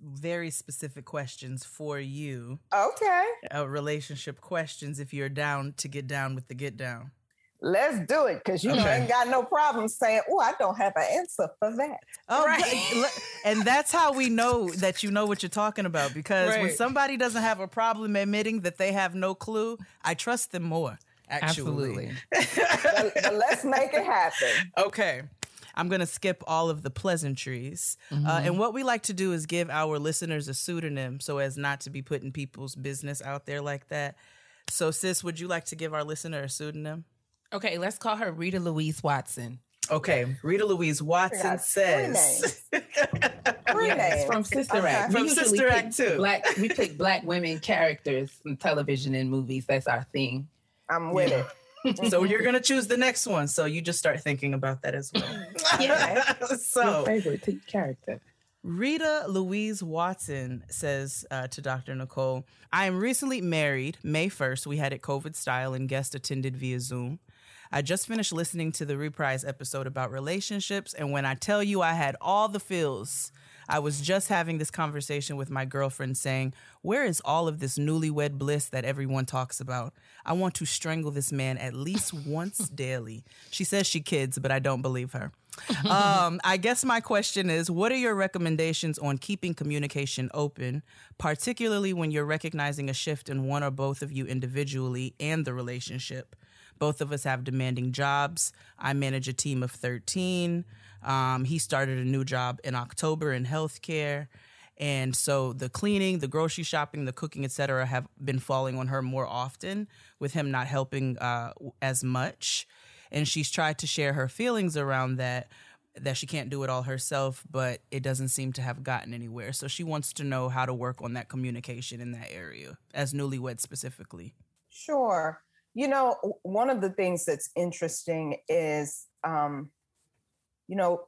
very specific questions for you. Okay. Uh, relationship questions if you're down to get down with the get down. Let's do it because you know, Okay. ain't got no problem saying, Oh, I don't have an answer for that. Oh, good. Le- and that's how we know that you know what you're talking about. Because when somebody doesn't have a problem admitting that they have no clue, I trust them more. Actually, [laughs] but, but let's make it happen. Okay. I'm going to skip all of the pleasantries. Uh, Mhm. and what we like to do is give our listeners a pseudonym so as not to be putting people's business out there like that. So, sis, would you like to give our listener a pseudonym? Okay, let's call her Rita Louise Watson. Okay, Rita Louise Watson got says. [laughs] Three Yes, from Sister Okay. Act. We From usually Sister Act too. Black, we pick black women characters in television and movies. That's our thing. I'm with it. So you're gonna choose the next one. So you just start thinking about that as well. [laughs] Yeah. [laughs] so Your favorite t- character. Rita Louise Watson says uh, to Dr. Nicole, I am recently married. May 1st, we had it COVID style and guest attended via Zoom. I just finished listening to the reprise episode about relationships, and when I tell you I had all the feels, I was just having this conversation with my girlfriend saying, Where is all of this newlywed bliss that everyone talks about? I want to strangle this man at least once [laughs] daily. She says she kids, but I don't believe her. um, I guess my question is what are your recommendations on keeping communication open, particularly when you're recognizing a shift in one or both of you individually and the relationship? Both of us have demanding jobs. I manage a team of 13. Um, he started a new job in October in healthcare. And so the cleaning, the grocery shopping, the cooking, et cetera, have been falling on her more often, with him not helping uh, as much. And she's tried to share her feelings around that, that she can't do it all herself, but it doesn't seem to have gotten anywhere. So she wants to know how to work on that communication in that area, as newlywed specifically. Sure. You know, one of the things that's interesting is, um, you know,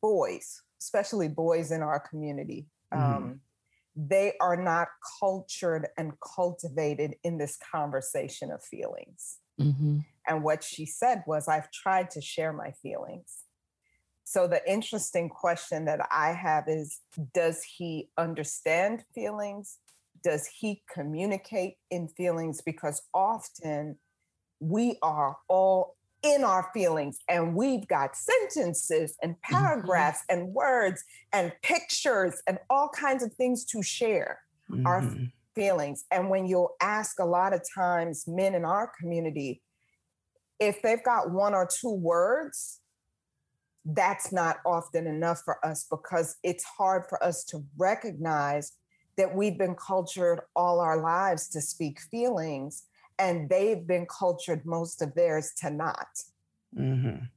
boys, especially boys in our community, um, they are not cultured and cultivated in this conversation of feelings. And what she said was, I've tried to share my feelings. So the interesting question that I have is Does he understand feelings? Does he communicate in feelings? Because often we are all in our feelings and we've got sentences and paragraphs and words and pictures and all kinds of things to share our Mhm. feelings. And when you'll ask a lot of times men in our community, if they've got one or two words, that's not often enough for us because it's hard for us to recognize that we've been cultured all our lives to speak feelings and they've been cultured most of theirs to not. Mhm.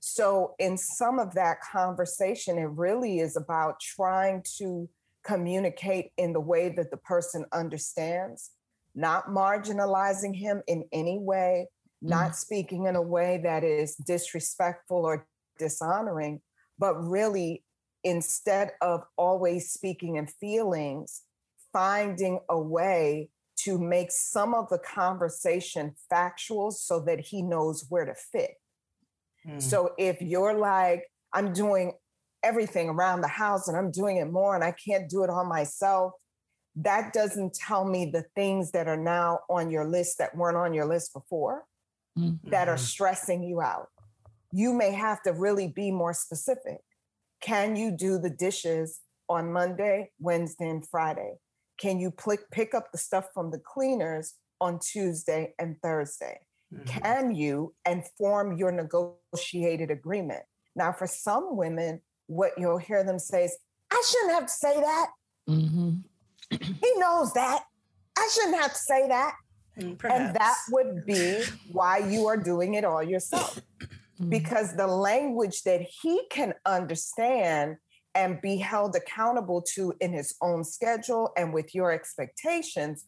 So, in some of that conversation, it really is about trying to communicate in the way that the person understands, not marginalizing him in any way, not speaking in a way that is disrespectful or dishonoring, but really, instead of always speaking in feelings, finding a way to make some of the conversation factual so that he knows where to fit. Mm. So if you're like, I'm doing everything around the house and I'm doing it more and I can't do it on myself, that doesn't tell me the things that are now on your list that weren't on your list before that are Mhm. stressing you out. You may have to really be more specific. Can you do the dishes on Monday, Wednesday, and Friday? Can you pick pick up the stuff from the cleaners on Tuesday and Thursday? Mhm. can you and form your negotiated agreement? Now for some women what you'll hear them say is i shouldn't have to say that. [clears throat] He knows that. I shouldn't have to say that. Mm, and that would be why you are doing it all yourself. [clears throat] Because the language that he can understand and be held accountable to in his own schedule and with your expectations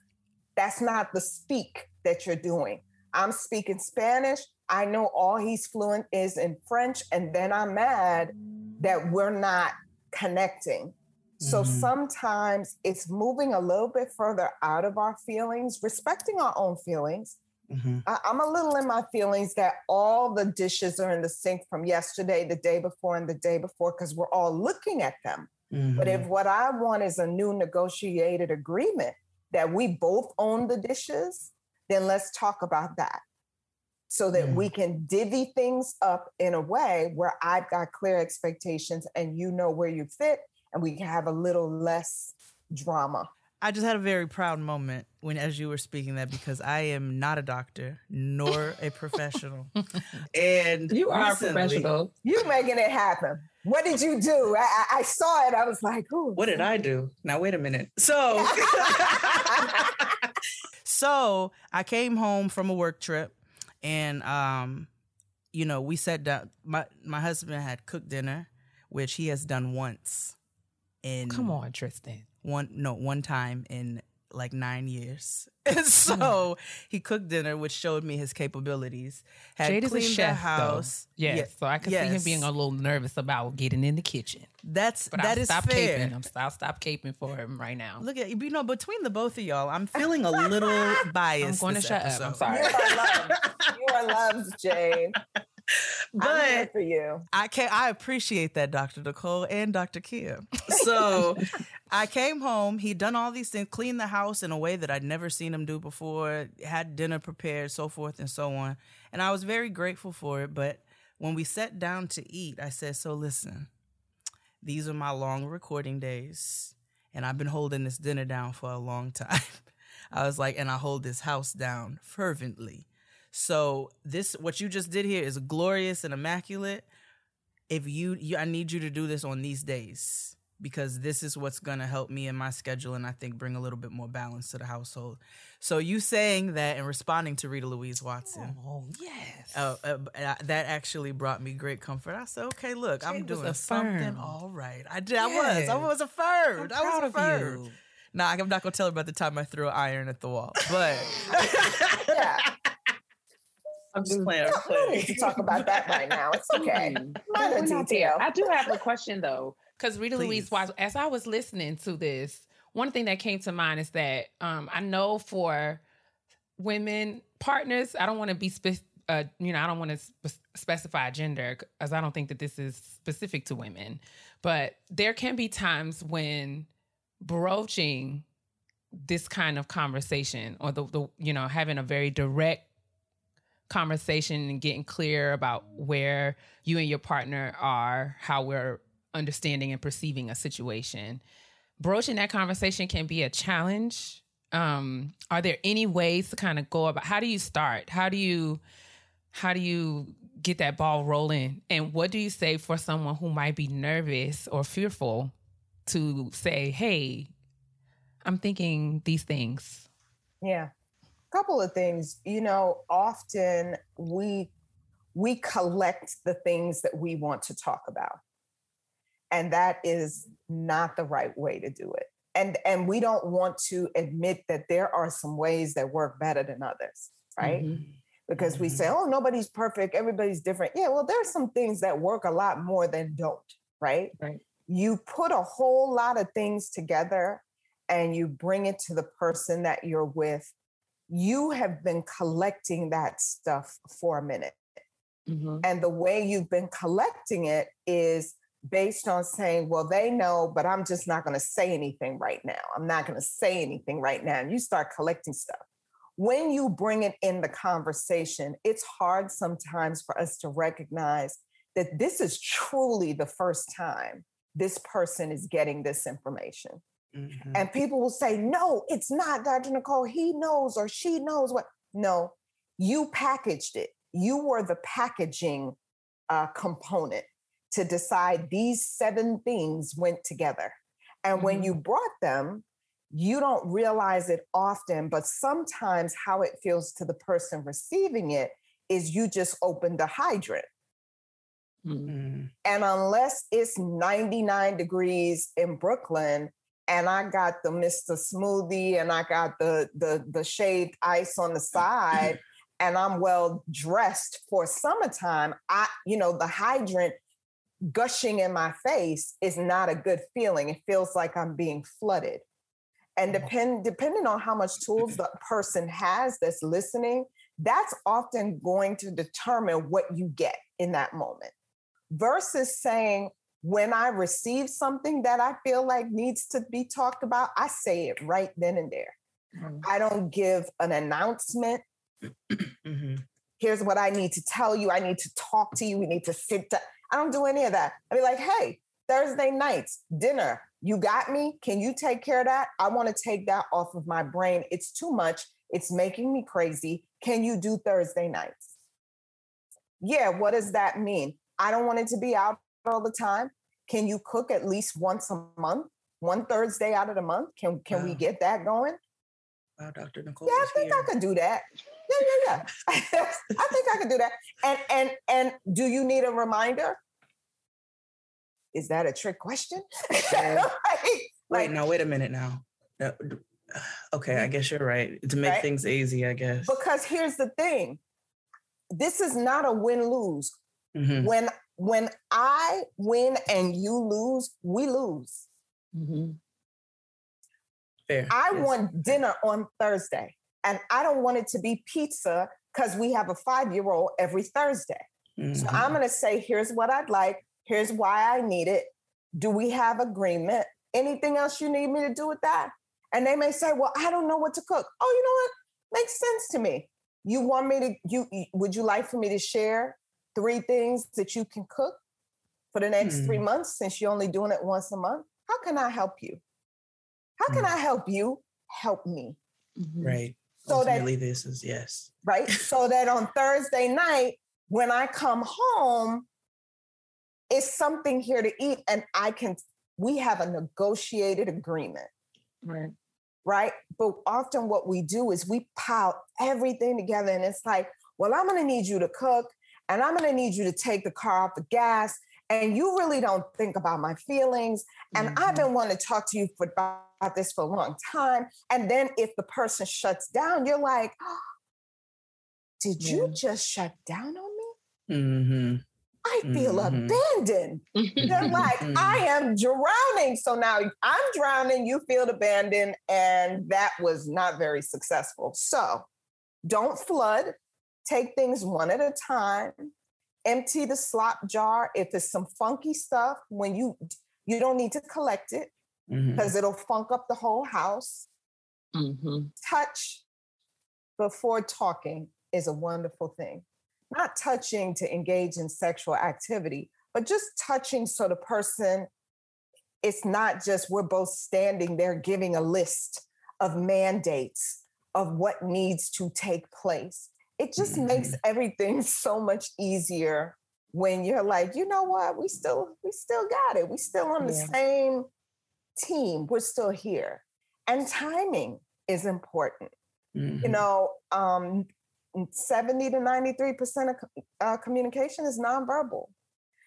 that's not the speak that you're doing. I'm speaking spanish. I know all he's fluent is in french and then i'm mad that we're not connecting. So Mhm. sometimes it's moving a little bit further out of our feelings respecting our own feelings Mhm. I, I'm a little in my feelings that all the dishes are in the sink from yesterday, the day before, and the day before, because we're all looking at them. But Mhm. if what I want is a new negotiated agreement that we both own the dishes, then let's talk about that so that we can divvy things up in a way where I've got clear expectations and you know where you fit, and we can have a little less drama. I just had a very proud moment when, as you were speaking that, because I am not a doctor nor a [laughs] professional, and You are a recently- professional. You making it happen. What did you do? I, I- I saw it. I was like, ooh. What did I do? Now wait a minute. So, [laughs] so I came home from a work trip, and um, you know, we sat down. My my husband had cooked dinner, which he has done once. In Come on, Tristan. One no one time in like nine years. [laughs] And hmm. so he cooked dinner, which showed me his capabilities. Had Jade is a cleaned the house. though. Yes, Yeah, so I can see him being a little nervous about getting in the kitchen. That's But that I'll is stop fair. caping. I'm, I'll stop caping for him right now. Look at you know between the both of y'all, I'm [laughs] feeling a little biased. I'm going to this shut up. I'm sorry. You are loved. You are loved, Jade. [laughs] But for you. I can I appreciate that, Dr. Nicole and Dr. Kim. [laughs] So I came home. He'd done all these things, cleaned the house in a way that I'd never seen him do before, had dinner prepared, so forth and so on. And I was very grateful for it. But when we sat down to eat, I said, So listen, these are my long recording days. And I've been holding this dinner down for a long [laughs] time. I was like, and I hold this house down fervently. So this what you just did here is glorious and immaculate. If you, you I need you to do this on these days because this is what's going to help me in my schedule and I think bring a little bit more balance to the household. So you saying that and responding to Rita Louise Watson. Oh yes. Uh, uh, uh, that actually brought me great comfort. I said, "Okay, look, I'm Jade was doing something all right. I did. I was. I was affirmed. I'm I was proud of affirmed. you. Nah, I'm not gonna tell her about the time I threw an iron at the wall, but [laughs] Yeah. I'm just playing. I'm no playing. need to talk about that right now. It's okay. [laughs] Mm. Minor We're not detail. I do have a question though. Because Rita Louise Please. Watson, as I was listening to this, one thing that came to mind is that um, I know for women partners, I don't want to be specific. uh, you know, I don't want to spe- specify gender because I don't think that this is specific to women, but there can be times when broaching this kind of conversation or the, the you know having a very direct conversation and getting clear about where you and your partner are, how we're understanding and perceiving a situation. Broaching that conversation can be a challenge. Um, are there any ways to kind of go about how do you start? How do you how do you get that ball rolling? And what do you say for someone who might be nervous or fearful to say, "Hey, I'm thinking these things." Yeah. Couple of things. You know, often we we collect the things that we want to talk about. And that is not the right way to do it. And and we don't want to admit that there are some ways that work better than others, right? Mm-hmm. Because we say, mm-hmm. "Oh, nobody's perfect, everybody's different." Yeah, well, there's some things that work a lot more than don't, right? Right. You put a whole lot of things together and you bring it to the person that you're with you have been collecting that stuff for a minute. Mhm. And the way you've been collecting it is based on saying, well, they know, but I'm just not going to say anything right now. I'm not going to say anything right now. And you start collecting stuff. When you bring it in the conversation, it's hard sometimes for us to recognize that this is truly the first time this person is getting this information. Mhm. And people will say, no, it's not Dr. Nicole. He knows or she knows what. No, you packaged it. You were the packaging uh, component to decide these seven things went together. And when you brought them, you don't realize it often, but sometimes how it feels to the person receiving it is you just opened a hydrant. Mm. Mm. And unless it's 99 degrees in Brooklyn and I got the Mr. Smoothie and I got the the the shaved ice on the side [laughs] and I'm well dressed for summertime, I you know the hydrant gushing in my face is not a good feeling. It feels like I'm being flooded. And depend depending on how much tools the person has that's listening, that's often going to determine what you get in that moment versus saying, when I receive something that I feel like needs to be talked about, I say it right then and there. Mhm. I don't give an announcement. [clears throat] Mhm. Here's what I need to tell you. I need to talk to you. We need to sit down. I don't do any of that. I be like, hey, Thursday nights, dinner, you got me? Can you take care of that? I want to take that off of my brain. It's too much. It's making me crazy. Can you do Thursday nights? Yeah, what does that mean? I don't want it to be out all the time. Can you cook at least once a month? One Thursday out of the month? Can can we get that going? Wow, Dr. Nicole. Yeah, I think I here. could do that. yeah, yeah, yeah. [laughs] I think I can do that. And and and do you need a reminder? Is that a trick question? [laughs] Like, Wait, like, no, wait a minute now. No, [sighs] Okay, I guess you're right. To make Right. things easy, I guess. because here's the thing. This is not a win-lose. Mhm. When when I win and you lose, we lose. Mm-hmm. Fair. I Yes. want dinner on Thursday, and I don't want it to be pizza because we have a five-year-old every Thursday. So Mhm. I'm going to say, here's what I'd like. Here's why I need it. Do we have agreement? Anything else you need me to do with that? And they may say, well, I don't know what to cook. Oh, you know what? Makes sense to me. You want me to, you- would you like for me to share three things that you can cook for the next three Hmm. months since you're only doing it once a month? How can I help you? How can Hmm. I help you? Help me. Right. So that Ultimately, this is yes. right? [laughs] so that on Thursday night, when I come home, it's something here to eat, and I can, we have a negotiated agreement, Right. right? But often what we do is we pile everything together, and it's like, well, I'm gonna need you to cook, and I'm gonna need you to take the car off the gas. And you really don't think about my feelings. And I've been wanting to talk to you for, about this for a long time. And then if the person shuts down, you're like, [gasps] did you just shut down on me? Mm-hmm. I feel Mhm. abandoned. They're like. I [laughs] am drowning. So now I'm drowning, you feel abandoned, and that was not very successful. So don't flood, take things one at a time, empty the slop jar. If it's some funky stuff, when you you don't need to collect it because it'll funk up the whole house. Mm-hmm. Touch before talking is a wonderful thing. Not touching to engage in sexual activity, but just touching so the person, it's not just we're both standing there giving a list of mandates of what needs to take place. It just makes everything [laughs] so much easier when you're like, you know what, we still, we still got it. We still on the Yeah. same team. We're still here. And timing is important you Mhm. know, um, 70 to 93% of uh, communication is nonverbal.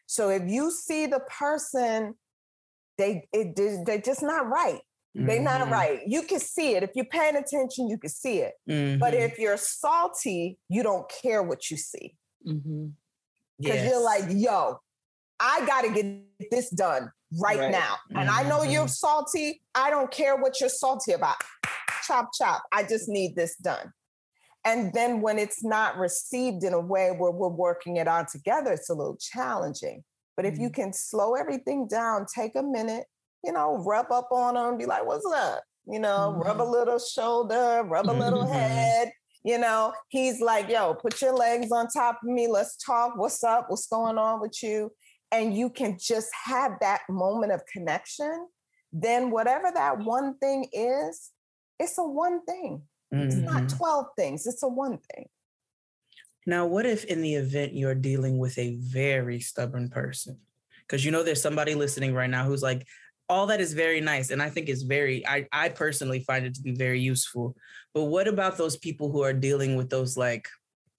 So if you see the person, they it, they- they're just not right. They're not right. You can see it. If you're paying attention, you can see it. But Mhm. if you're salty, you don't care what you see. Mm-hmm. Because you're like, yo, I got to get this done right, Right. now. And I know you're salty. I don't care what you're salty about. Chop, chop. I just need this done. And then when it's not received in a way where we're working it out together, it's a little challenging. But if you can slow everything down, take a minute, you know, rub up on them, be like, what's up? You know, rub a little shoulder, rub a little Mhm. head. You know, he's like, yo, put your legs on top of me. Let's talk. What's up? What's going on with you? And you can just have that moment of connection. Then, whatever that one thing is, it's a one thing. It's not Mhm. 12 things, it's a one thing. Now, what if in the event you're dealing with a very stubborn person? Because you know there's somebody listening right now who's like, all that is very nice. And I think it's very, I, I personally find it to be very useful. But what about those people who are dealing with those like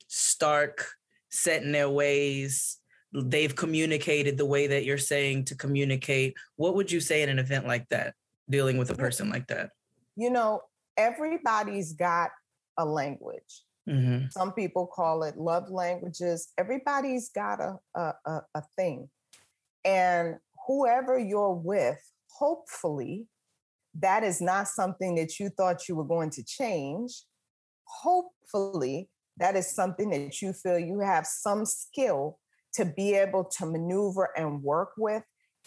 stark, set in their ways? They've communicated the way that you're saying to communicate. What would you say in an event like that, dealing with a person like that? You know, everybody's got a language. Mm-hmm. Some people call it love languages. Everybody's got a, a, a, a thing. And whoever you're with, hopefully, that is not something that you thought you were going to change. Hopefully, that is something that you feel you have some skill to be able to maneuver and work with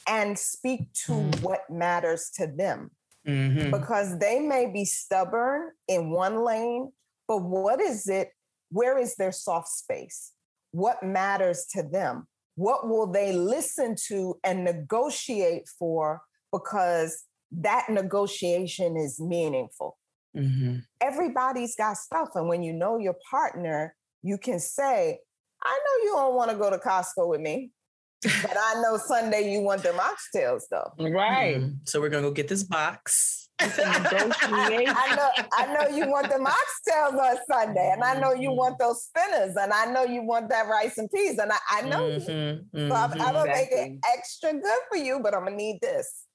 and speak to what matters to them Mm-hmm. because they may be stubborn in one lane, but what is it? Where is their soft space? What matters to them? What will they listen to and negotiate for because that negotiation is meaningful? Mm-hmm. Everybody's got stuff. And when you know your partner, you can say, I know you don't want to go to Costco with me. but I know Sunday you want them oxtails though. Right. Mm. So we're gonna go get this box. [laughs] I know, I know you want them oxtails on Sunday, and I know you want those spinners, and I know you want that rice and peas, and I, I know you. Mhm, So I'm, I'm gonna make it extra good for you, but I'm gonna need this.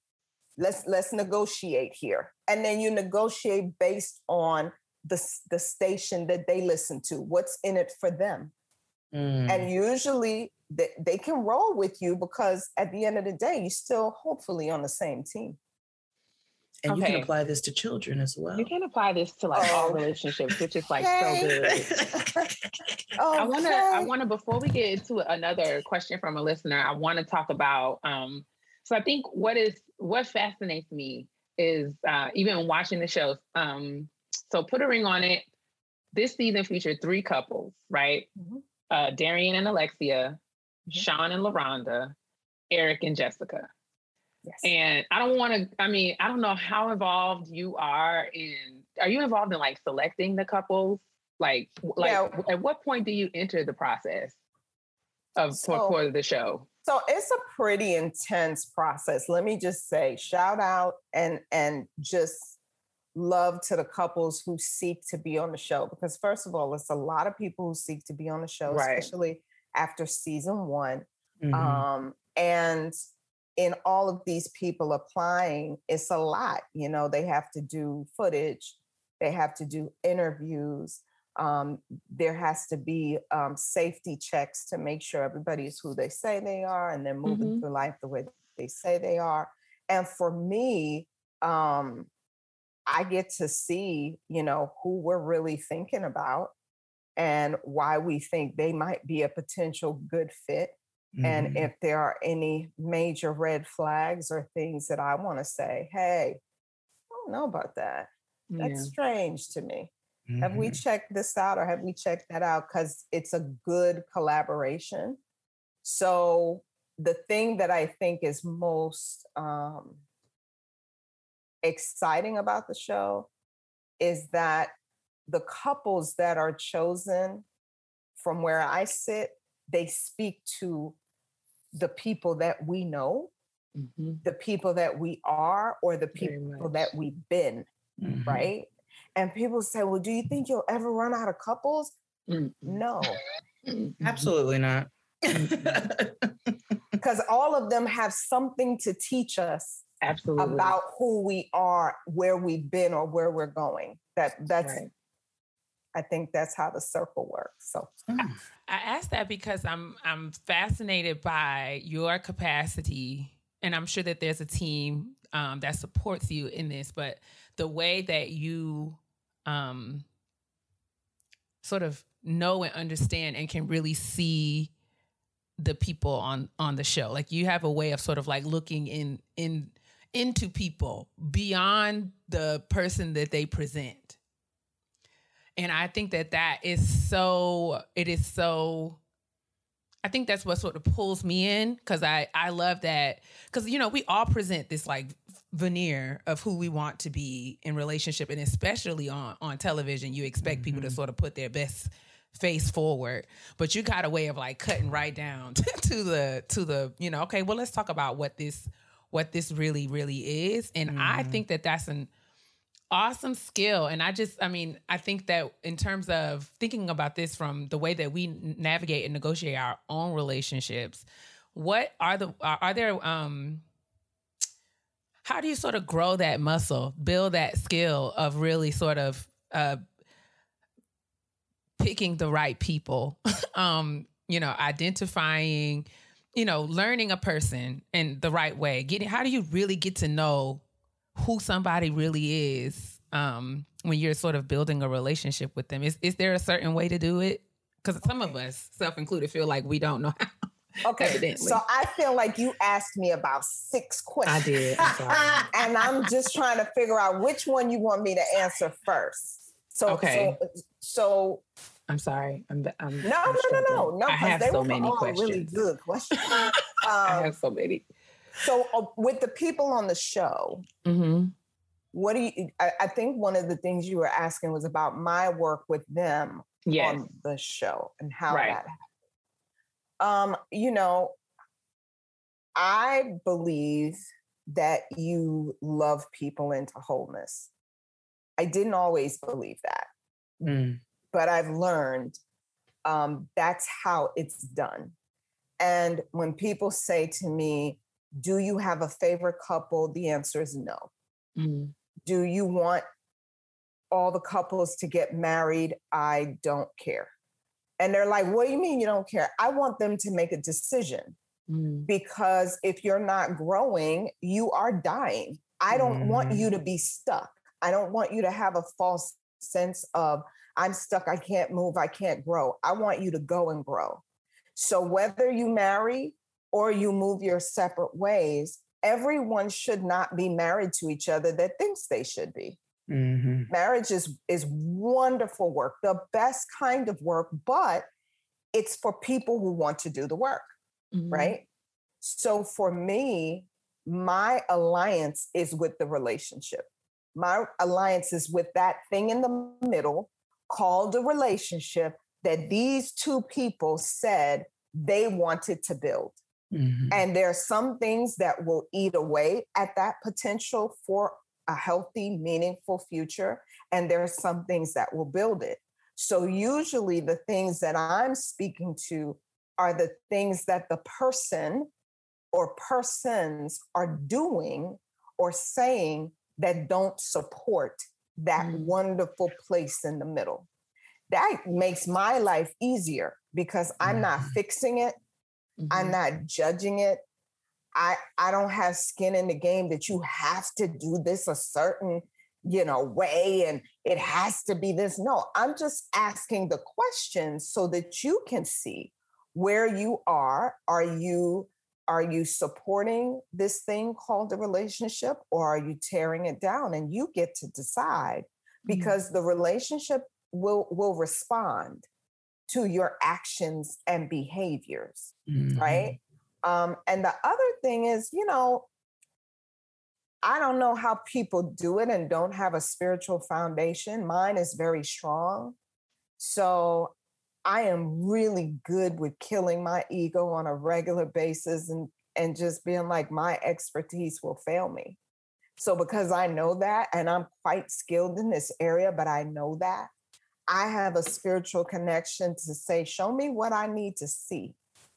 Let's let's negotiate here, and then you negotiate based on the the station that they listen to. What's in it for them? mm. And usually they, they can roll with you because at the end of the day, you're still hopefully on the same team. And you can apply this to children as well. You can apply this to like all Oh. relationships, which is like Okay. so good. Oh, [laughs] I want to. I want to. Before we get into another question from a listener, I want to talk about. Um, so I think what is what fascinates me is uh, even watching the shows. Um, so put a ring on it. This season featured three couples, right? Mhm. Uh, Darian and Alexia, Sean and LaRonda, Eric and Jessica. Yes. And I don't want to. I mean, I don't know how involved you are in. Are you involved in like selecting the couples? Like, like Yeah. at what point do you enter the process of for, So- for the show? So it's a pretty intense process. Let me just say, shout out and and just love to the couples who seek to be on the show because first of all, it's a lot of people who seek to be on the show, Right. especially after season one. Mhm. Um, and in all of these people applying, it's a lot. You know, they have to do footage, they have to do interviews. Um, there has to be um, safety checks to make sure everybody is who they say they are and they're moving Mhm. through life the way they say they are. And for me, um, I get to see, you know, who we're really thinking about and why we think they might be a potential good fit and Mhm. if there are any major red flags or things that I want to say, hey, I don't know about that. That's strange to me. Have we Mhm. checked this out or have we checked that out? Because it's a good collaboration. So the thing that I think is most um, exciting about the show is that the couples that are chosen from where I sit, they speak to the people that we know, Mhm. the people that we are, or the people that we've been, Mhm. right? And people say, Well, do you think you'll ever run out of couples? Mm. No, Mhm. Absolutely not. [laughs] because all of them have something to teach us Absolutely. about who we are, where we've been, or where we're going. That that's Right. I think that's how the circle works. So I asked that because I'm I'm fascinated by your capacity, and I'm sure that there's a team um, that supports you in this. But the way that you um, sort of know and understand and can really see the people on on the show, like you have a way of sort of like looking in in into people beyond the person that they present. And i think that that is so it is so i think that's what sort of pulls me in because i i love that because you know we all present this like veneer of who we want to be in relationship and especially on on television you expect people to sort of put their best face forward but you got a way of like cutting right down [laughs] to the to the you know okay well let's talk about what this what this really really is and i think that that's an awesome skill and i just i mean i think that in terms of thinking about this from the way that we navigate and negotiate our own relationships what are the are, are there um how do you sort of grow that muscle build that skill of really sort of uh picking the right people? [laughs] Um you know identifying you know learning a person in the right way getting how do you really get to know who somebody really is um when you're sort of building a relationship with them? Is is there a certain way to do it? Because some of us self included feel like we don't know how okay, Evidently. so I feel like you asked me about six questions. I did. I'm [laughs] and I'm just trying to figure out which one you want me to answer first. So, Okay. so, so I'm sorry. I'm, I'm no, no, no, no, no. I have they so were many all questions. really good questions. [laughs] I Um, have so many. so, uh, with the people on the show, Mm-hmm. what do you? I, I think one of the things you were asking was about my work with them Yes. on the show and how Right. that happened. Um, you know, I believe that you love people into wholeness. I didn't always believe that, Mm. but I've learned um, that's how it's done. And when people say to me, Do you have a favorite couple? The answer is no. Mm. Do you want all the couples to get married? I don't care. And they're like, What do you mean you don't care? I want them to make a decision Mm. because if you're not growing, you are dying. I don't want you to be stuck. I don't want you to have a false sense of, I'm stuck, I can't move, I can't grow. I want you to go and grow. So whether you marry or you move your separate ways, everyone should not be married to each other that thinks they should be. Mhm. Marriage is is wonderful work, the best kind of work, but it's for people who want to do the work Mhm. right? So for me, my alliance is with the relationship. My alliance is with that thing in the middle called a relationship that these two people said they wanted to build. Mhm. And there are some things that will eat away at that potential for a healthy, meaningful future. And there are some things that will build it. So, usually, the things that I'm speaking to are the things that the person or persons are doing or saying that don't support that Mm. wonderful place in the middle. That makes my life easier because I'm not Mhm. fixing it. I'm Mhm. not judging it. I I don't have skin in the game that you have to do this a certain, you know, way and it has to be this. No, I'm just asking the questions so that you can see where you are. Are you are you supporting this thing called a relationship or are you tearing it down and you get to decide because the relationship will will respond to your actions and behaviors Mhm. right? Um, and the other thing is, you know, I don't know how people do it and don't have a spiritual foundation. Mine is very strong. So I am really good with killing my ego on a regular basis and and just being like my expertise will fail me. So because I know that and I'm quite skilled in this area, but I know that I have a spiritual connection to say, show me what I need to see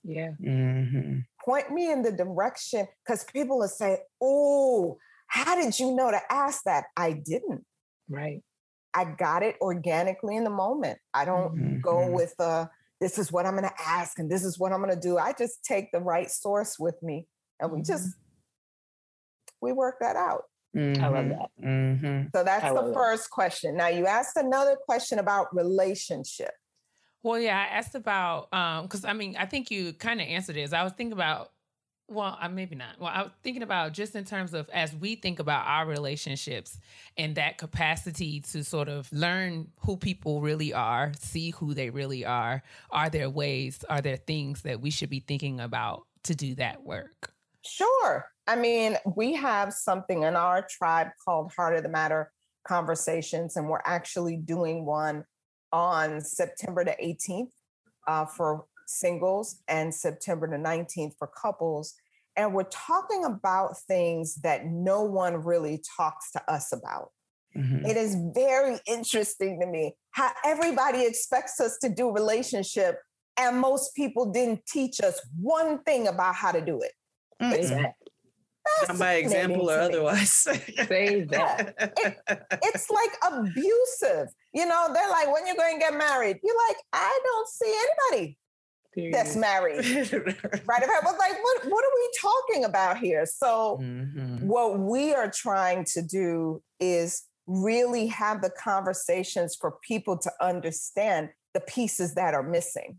Yeah. Mhm. point me in the direction because people will say, Oh, how did you know to ask that? I didn't. Right. I got it organically in the moment. I don't go Mhm. with uh this is what I'm gonna ask and this is what I'm gonna do. I just take the right source with me and we just we work that out. I love Mhm. that. Mhm. So that's I the love that. first question. Now you asked another question about relationship. Well, yeah, I asked about um because I mean I think you kind of answered this. I was thinking about well, maybe not. Well, I was thinking about just in terms of as we think about our relationships and that capacity to sort of learn who people really are, see who they really are. Are there ways? Are there things that we should be thinking about to do that work? Sure. I mean, we have something in our tribe called Heart of the Matter Conversations, and we're actually doing one on September the 18th uh, for singles and September the 19th for couples. And we're talking about things that no one really talks to us about. Mhm. It is very interesting to me how everybody expects us to do relationship, and most people didn't teach us one thing about how to do it. That. Not by example or Fascinating to me. otherwise. Say that. it's like abusive. You know, they're like, when you're going to get married, you're like, I don't see anybody that's married. [laughs] Right? I was like, what, what are we talking about here? So, Mhm. what we are trying to do is really have the conversations for people to understand the pieces that are missing.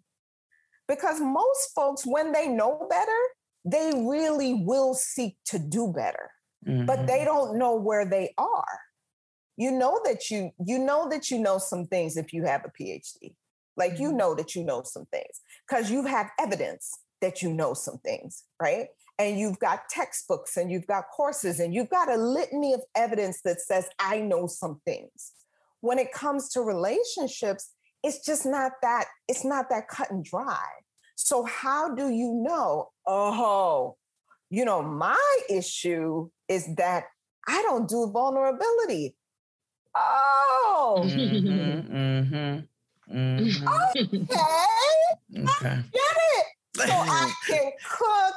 Because most folks, when they know better, they really will seek to do better but Mhm. they don't know where they are. You know that you you know that you know some things if you have a PhD. Like you Mhm. know that you know some things because you have evidence that you know some things, right? And you've got textbooks and you've got courses and you've got a litany of evidence that says I know some things. When it comes to relationships, it's just not that it's not that cut and dry. So how do you know? Oh, you know, my issue is that I don't do vulnerability. Oh, Mm-hmm, mm-hmm, mm-hmm. okay. Okay. Get it. So I [laughs] can cook.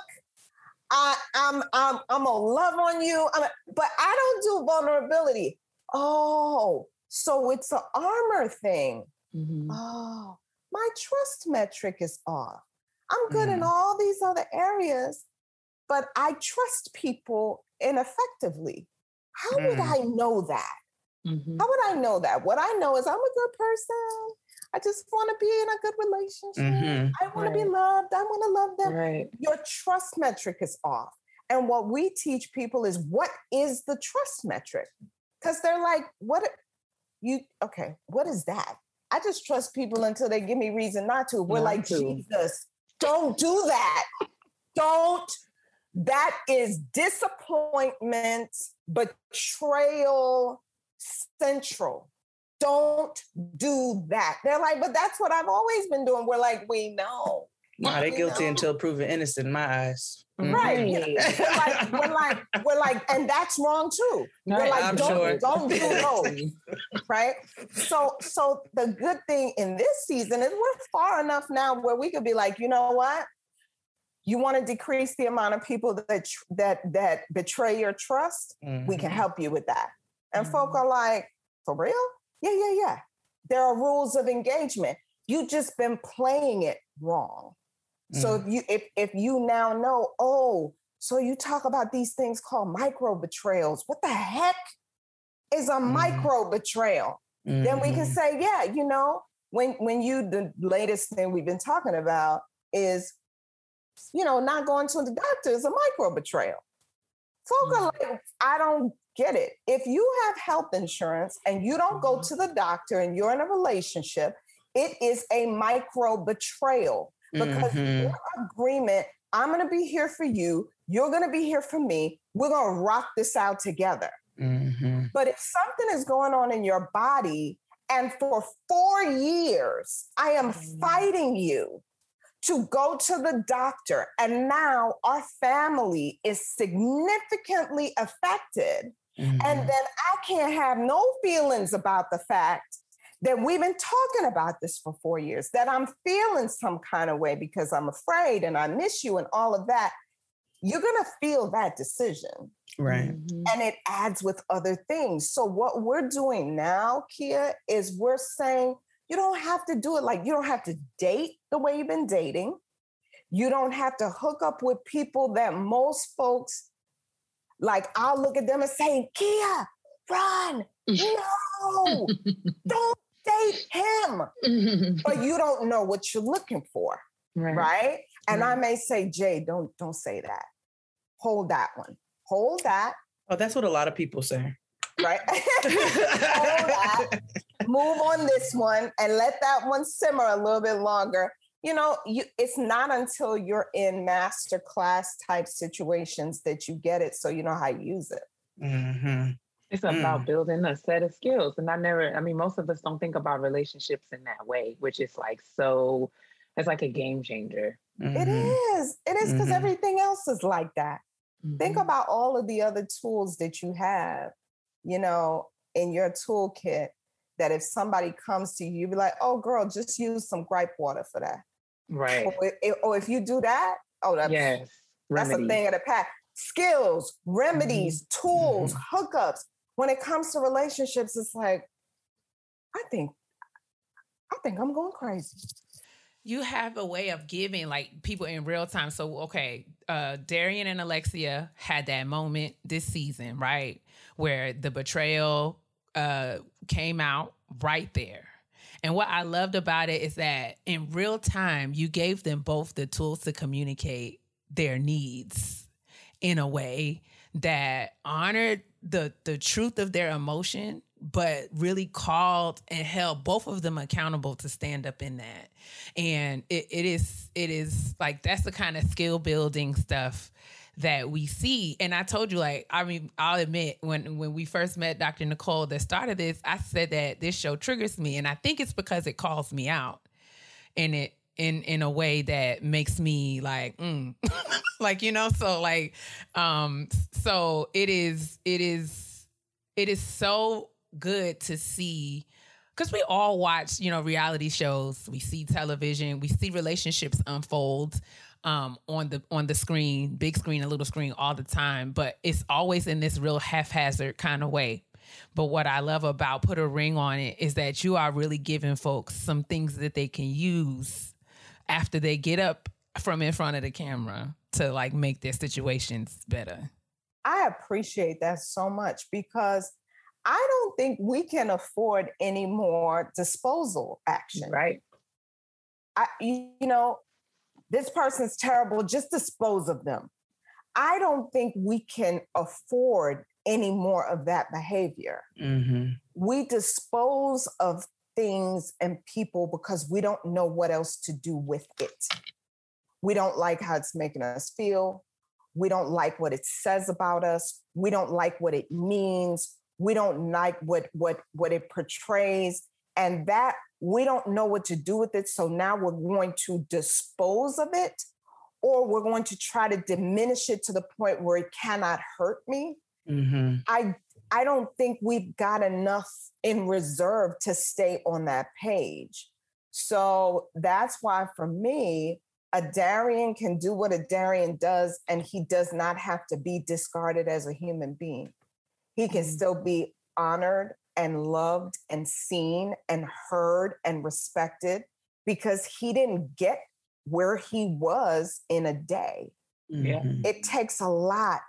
I, I'm I'm I'm gonna love on you. I'm, but I don't do vulnerability. Oh, so it's an armor thing. Mm-hmm. Oh, my trust metric is off. I'm good in Mm. all these other areas, but I trust people ineffectively. How would Mm. I know that? Mm-hmm. How would I know that? What I know is I'm a good person. I just want to be in a good relationship. Mhm. I want to be loved. I want to love them. Right. Your trust metric is off. And what we teach people is what is the trust metric? Because they're like, what you okay, what is that? I just trust people until they give me reason not to. We're Not like, to. Jesus, don't do that. Don't. That is disappointment, betrayal central. Don't do that. They're like, but that's what I've always been doing. We're like, we know. Nah, they We guilty know. until proven innocent in my eyes. Mhm. Right. you know, We're like, [laughs] we're like, we're like, and that's wrong too. We're like, I'm don't, sure. don't do [laughs] those. right? So, so the good thing in this season is we're far enough now where we could be like, you know what? You want to decrease the amount of people that that that betray your trust? We can Mhm. help you with that. And folk are like, for real? Yeah, yeah, yeah. There are rules of engagement. You just been playing it wrong. So if you if if you now know, oh, so you talk about these things called micro betrayals. What the heck is a Mhm. micro betrayal? Then we can Mhm. say, yeah, you know, when when you the latest thing we've been talking about is, you know, not going to the doctor is a micro betrayal. Folk are like, I don't get it. If you have health insurance and you don't go to the doctor and you're in a relationship, it is a micro betrayal because Mhm. your agreement, I'm going to be here for you, you're going to be here for me. We're going to rock this out together. Mhm. But if something is going on in your body, and for four years, I am fighting you to go to the doctor, and now our family is significantly affected, and then I can't have no feelings about the fact that we've been talking about this for four years, that I'm feeling some kind of way because I'm afraid and I miss you and all of that. You're going to feel that decision Right. Mm-hmm. and it adds with other things. So what we're doing now, Keia, is we're saying you don't have to do it like you don't have to date the way you've been dating. You don't have to hook up with people that most folks like. I'll look at them and say, Keia, run, [laughs] no, don't date him. But you don't know what you're looking for, right. right? And I may say, Jay, don't don't say that. Hold that one. Hold that. Oh, that's what a lot of people say. right? [laughs] Hold that, [laughs] move on this one and let that one simmer a little bit longer. You know, you it's not until you're in master class type situations that you get it so you know how to use it. hmm It's about building a set of skills. And I never, I mean, most of us don't think about relationships in that way, which is like so, it's like a game changer. Mm-hmm. It is. It is because Mhm. everything else is like that. Think Mhm. about all of the other tools that you have, you know, in your toolkit that if somebody comes to you, you'd be like, oh, girl, just use some gripe water for that. Right. Or, if, or if you do that, oh, that's, Yes. that's a thing of the past. Skills, remedies, tools, hookups. When it comes to relationships, it's like, I think, I think I'm going crazy. you have a way of giving like people in real time. So okay, uh Darian and Alexia had that moment this season, right? Where the betrayal uh came out right there. And what I loved about it is that in real time you gave them both the tools to communicate their needs in a way that honored the the truth of their emotion but really called and held both of them accountable to stand up in that. And it, it is it is like that's the kind of skill building stuff that we see. And i told you like i mean i'll admit when when we first met dr nicole that started this i said that this show triggers me and i think it's because it calls me out. And it in in a way that makes me like mm. [laughs] like you know so like um so it is it is it is so good to see because we all watch you know reality shows. We see television. We see relationships unfold um, on the on the screen big screen and little screen all the time. But it's always in this real haphazard kind of way. But what I love about Put a Ring on It is that you are really giving folks some things that they can use after they get up from in front of the camera to like make their situations better. I appreciate that so much because I don't think we can afford any more disposal action. Right. I, you know, this person's terrible, just dispose of them. I don't think we can afford any more of that behavior. Mm-hmm. We dispose of things and people because we don't know what else to do with it. We don't like how it's making us feel. We don't like what it says about us. We don't like what it means. We don't like what what what it portrays and that we don't know what to do with it so now we're going to dispose of it or we're going to try to diminish it to the point where it cannot hurt me Mm-hmm. I I don't think we've got enough in reserve to stay on that page. So that's why for me, a Darian can do what a Darian does, and he does not have to be discarded as a human being. He can Mm-hmm. still be honored and loved and seen and heard and respected because he didn't get where he was in a day. Yeah. Mhm. It takes a lot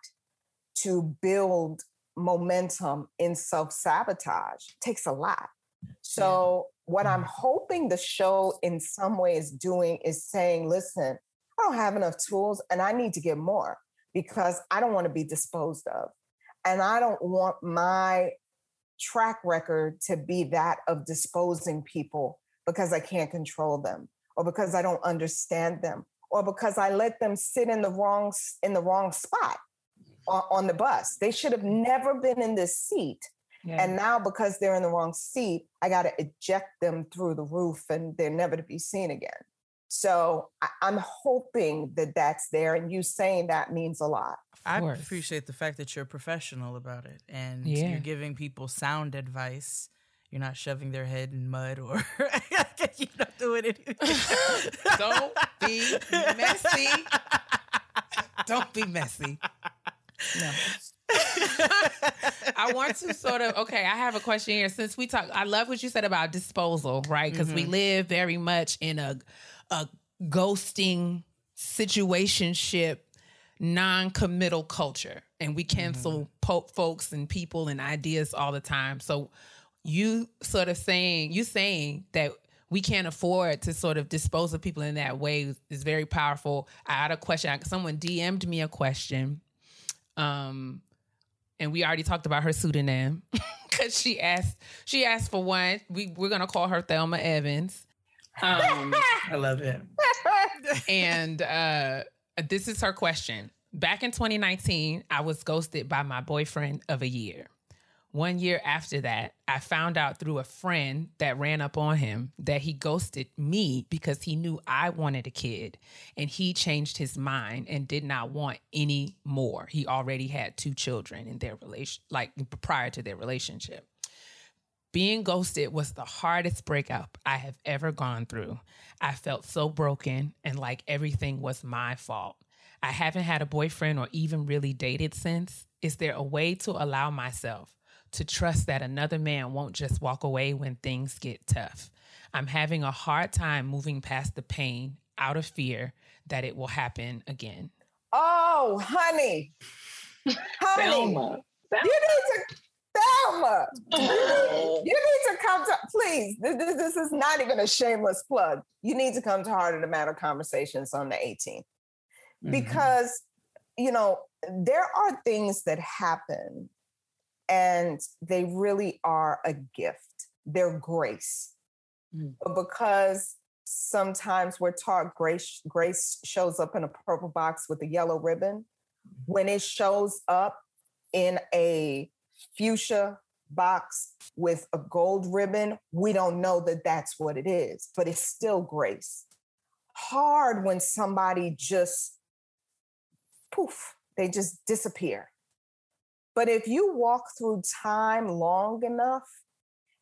to build momentum in self sabotage. takes a lot. So, what I'm mm-hmm. hoping the show in some way is doing is saying, listen, I don't have enough tools and I need to get more because I don't want to be disposed of. And I don't want my track record to be that of disposing people because I can't control them or because I don't understand them or because I let them sit in the wrong in the wrong spot on, on the bus. They should have mm-hmm. never been in this seat. Yeah. And now, because they're in the wrong seat, I got to eject them through the roof and they're never to be seen again. So I, I'm hoping that that's there. And you saying that means a lot. I appreciate the fact that you're professional about it and Yeah. you're giving people sound advice. You're not shoving their head in mud or [laughs] you're not doing it. [laughs] Don't be messy. Don't be messy. No. I want to sort of okay. I have a question here. Since we talk, I love what you said about disposal, right? Because we mm-hmm. live very much in a a ghosting situationship, non-committal culture, and we cancel mm-hmm. po- folks and people and ideas all the time. So you sort of saying you saying that we can't afford to sort of dispose of people in that way is very powerful. I had a question. Someone DM'd me a question. Um, and we already talked about her pseudonym [laughs] because she asked she asked for one. We we're gonna call her Thelma Evans. Um, I love it. and uh, this is her question. Back in 2019, I was ghosted by my boyfriend of a year. One year after that, I found out through a friend that ran up on him that he ghosted me because he knew I wanted a kid and he changed his mind and did not want any more. He already had two children in their relation like prior to their relationship. Being ghosted was the hardest breakup I have ever gone through. I felt so broken and like everything was my fault. I haven't had a boyfriend or even really dated since. Is there a way to allow myself to trust that another man won't just walk away when things get tough? I'm having a hard time moving past the pain out of fear that it will happen again. Oh, honey. Honey. Thelma. You need to Thelma. You need, oh. you need to come to please. This, this, this is not even a shameless plug. You need to come to Heart of the Matter conversations on the 18th. Mm-hmm. Because, you know, there are things that happen and they really are a gift. They're grace. Mm. But because sometimes we're taught grace grace shows up in a purple box with a yellow ribbon, when it shows up in a fuchsia box with a gold ribbon, we don't know that that's what it is, but it's still grace. hard when somebody just poof, they just disappear. But if you walk through time long enough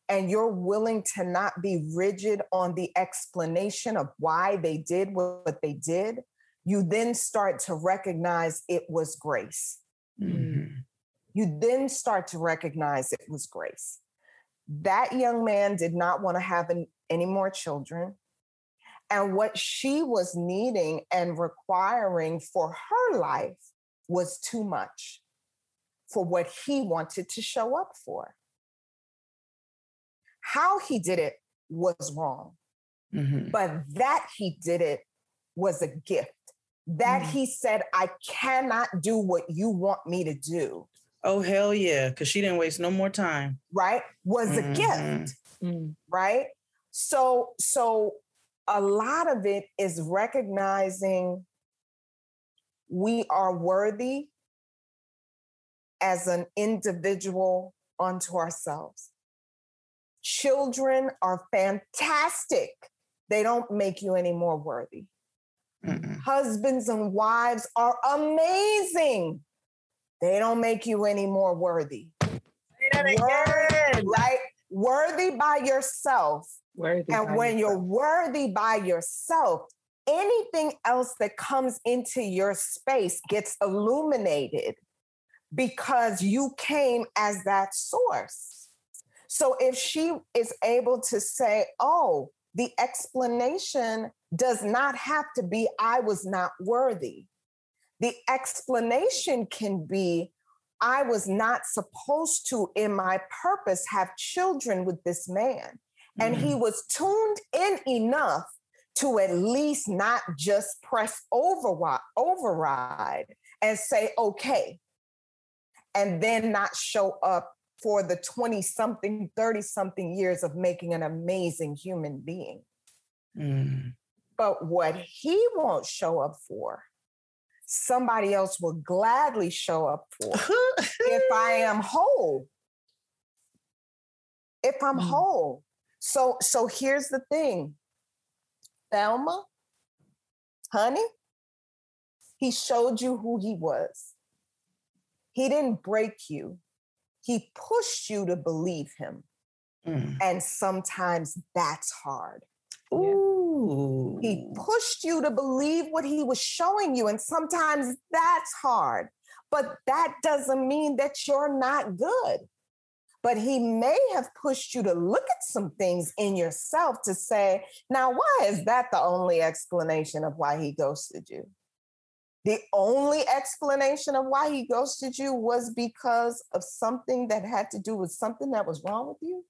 and you're willing to not be rigid on the explanation of why they did what they did, you then start to recognize it was grace. Mm-hmm. You then start to recognize it was grace. That young man did not want to have an, any more children. And what she was needing and requiring for her life was too much for what he wanted to show up for. How he did it was wrong, mm-hmm. but that he did it was a gift. That mm-hmm. he said, I cannot do what you want me to do. Oh, hell yeah. Because she didn't waste no more time. Right? Was mm-hmm. a gift. Mm. Right? So, so a lot of it is recognizing we are worthy as an individual unto ourselves. Children are fantastic. They don't make you any more worthy. Mm-mm. Husbands and wives are amazing. They don't make you any more worthy. Worthy, right? Worthy by yourself. Worthy and when yourself. you're worthy by yourself, anything else that comes into your space gets illuminated because you came as that source. So if she is able to say, oh, the explanation does not have to be, I was not worthy. The explanation can be, I was not supposed to, in my purpose, have children with this man. And mm-hmm. he was tuned in enough to at least not just press override, override and say, okay, and then not show up for the 20 something, 30 something years of making an amazing human being. Mm. But what he won't show up for, somebody else will gladly show up for [laughs] if I am whole. If I'm mm. whole. So so here's the thing. Thelma, honey, he showed you who he was. He didn't break you, he pushed you to believe him. Mm. And sometimes that's hard. Ooh. He pushed you to believe what he was showing you. And sometimes that's hard. But that doesn't mean that you're not good. But he may have pushed you to look at some things in yourself to say, now, why is that the only explanation of why he ghosted you? The only explanation of why he ghosted you was because of something that had to do with something that was wrong with you.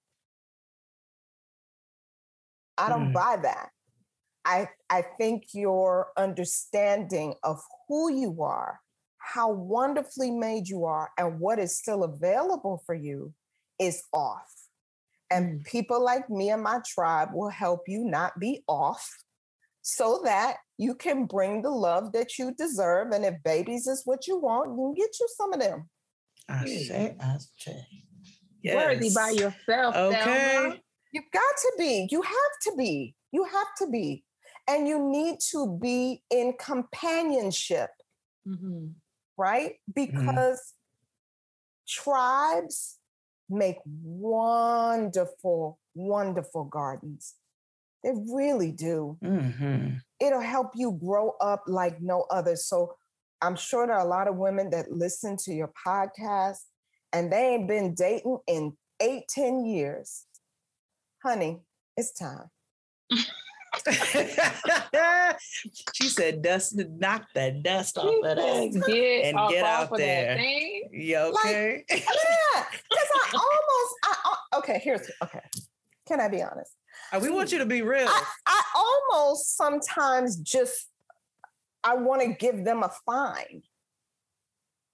I don't mm. buy that. I, I think your understanding of who you are, how wonderfully made you are, and what is still available for you is off. And mm. people like me and my tribe will help you not be off so that you can bring the love that you deserve. And if babies is what you want, you can get you some of them. I say, I say. Yes. Worthy by yourself. Okay. You've got to be. You have to be. You have to be. And you need to be in companionship, mm-hmm. right? Mm-hmm. Because mm-hmm. tribes make wonderful, wonderful gardens. They really do. Mm-hmm. It'll help you grow up like no other. So I'm sure there are a lot of women that listen to your podcast and they ain't been dating in eight, ten years. Honey, it's time. [laughs] she said, "Dust, knock that dust off of that get and get out there." You okay? Like, yeah, because I almost, I, okay. Here's okay. Can I be honest? Uh, we want you to be real. I, I almost sometimes just I want to give them a fine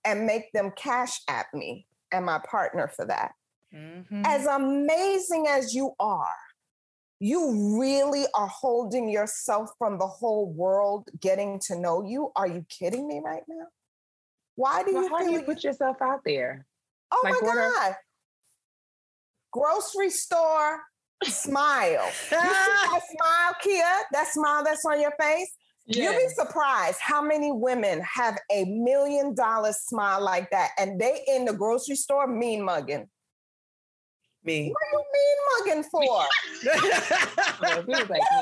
and make them cash at me and my partner for that. Mm-hmm. As amazing as you are, you really are holding yourself from the whole world getting to know you. Are you kidding me right now? Why do well, you how do you put yourself out there? Oh like my God. Are... Grocery store, smile. You see [laughs] that smile, Keia? That smile that's on your face? You'll be surprised how many women have a million dollar smile like that and they in the grocery store mean mugging. Me. What are you mean mugging [laughs] for?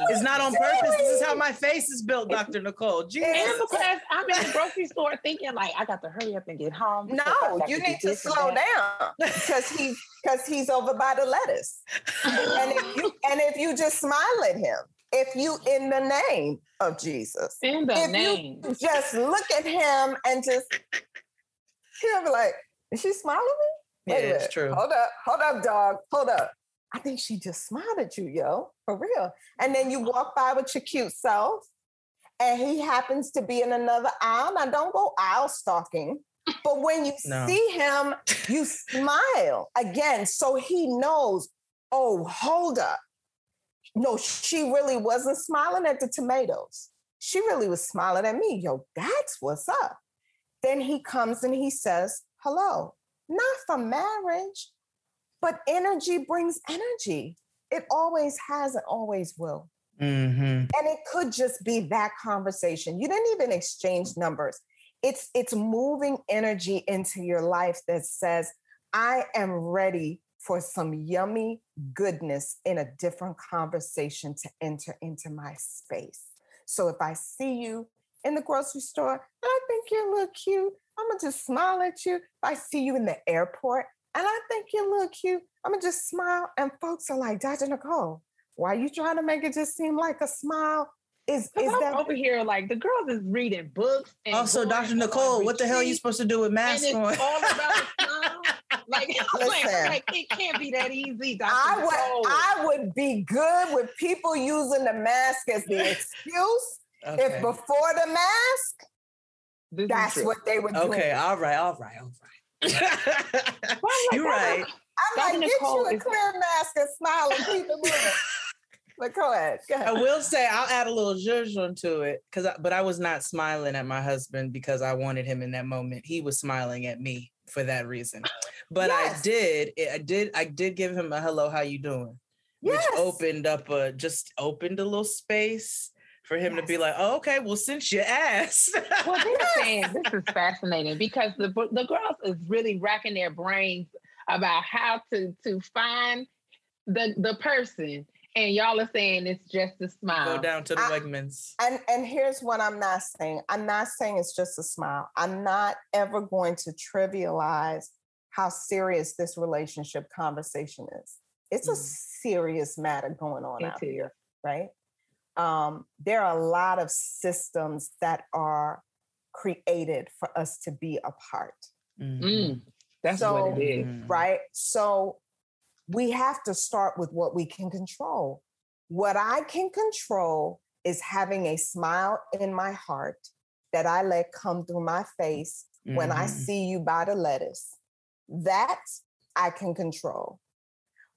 it's not on purpose. This is how my face is built, Dr. Nicole. Jesus. And because I'm in the grocery store thinking like I got to hurry up and get home. No, you do need to slow down because he because he's over by the lettuce. and if you and if you just smile at him, if you in the name of Jesus, In the if name. you just look at him and just he'll be like, "Is she smiling at me?" Yeah, it's true. Hold up, hold up, dog. Hold up. I think she just smiled at you, yo, for real. And then you walk by with your cute self, and he happens to be in another aisle. Now, don't go aisle stalking. But when you [laughs] No. see him, you smile again. So he knows, oh, hold up. No, she really wasn't smiling at the tomatoes. She really was smiling at me. Yo, that's what's up. Then he comes and he says, hello, not for marriage, but energy brings energy. It always has and always will. Mm-hmm. And it could just be that conversation. You didn't even exchange numbers. It's it's moving energy into your life that says, I am ready for some yummy goodness in a different conversation to enter into my space. So if I see you in the grocery store and I think you look cute, I'm gonna just smile at you. If I see you in the airport and I think you look cute, I'm gonna just smile. And folks are like, Dr. Nicole, why are you trying to make it just seem like a smile? Is Cause is I'm that over here like the girls is reading books. And Also, Dr. on Nicole, what the hell are you supposed to do with and masks it's on? all about a [laughs] smile. Like, [laughs] like, Listen. like, it can't be that easy. Dr. I Nicole. would I would be good with people using the mask as the [laughs] excuse. Okay. If before the mask, This that's what they would do. Okay, all right, all right, all right. [laughs] You're right. I'm Dr. like, get Nicole you a is- clear mask and smile and keep it moving. [laughs] but go ahead. Go I will say I'll add a little zhuzh to it because, but I was not smiling at my husband because I wanted him in that moment. He was smiling at me for that reason. But Yes. I did, I did, I did give him a hello, how you doing? Yes. Which opened up a just opened a little space for him to be like, oh, okay, well, since you asked. [laughs] Well, they're saying this is fascinating because the the girls is really racking their brains about how to to find the the person, and y'all are saying it's just a smile. Go down to the I- Wegmans. And and here's what I'm not saying. I'm not saying it's just a smile. I'm not ever going to trivialize how serious this relationship conversation is. It's a Mm. serious matter going on It out is. here, right? Um, there are a lot of systems that are created for us to be apart. Mm-hmm. Mm, that's So- what it is. right? So we have to start with what we can control. What I can control is having a smile in my heart that I let come through my face when I Mhm. see you by the lettuce. That I can control.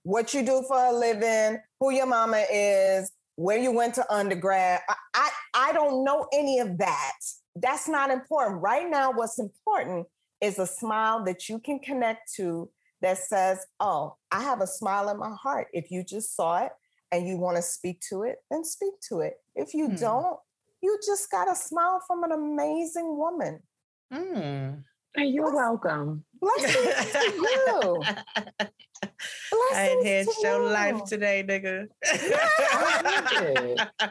What you do for a living, who your mama is, where you went to undergrad. I, I, I don't know any of that. That's not important. Right now, what's important is a smile that you can connect to that says, Oh, I have a smile in my heart. If you just saw it and you want to speak to it, then speak to it. If you Hmm. don't, you just got a smile from an amazing woman. Mm. And you're welcome. Blessings to you. [laughs] I Blessings enhanced to your you. life today, nigga. Good. [laughs]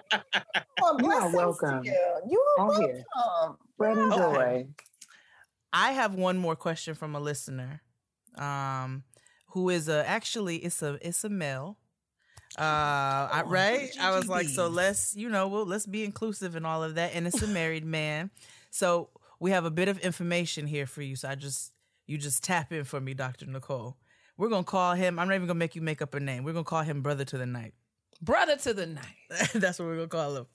Well, You are welcome. You. You are All here. welcome. Spread and Yeah. joy. I have one more question from a listener, um, who is a actually it's a it's a male. Uh, I, Oh, right? I was like, so let's you know, well, let's be inclusive and all of that, and it's a married man. So we have a bit of information here for you. So I just you just tap in for me, Doctor Nicole. We're gonna call him. I'm not even gonna make you make up a name. We're gonna call him Brother to the Night. Brother to the night. [laughs] That's what we're gonna call him.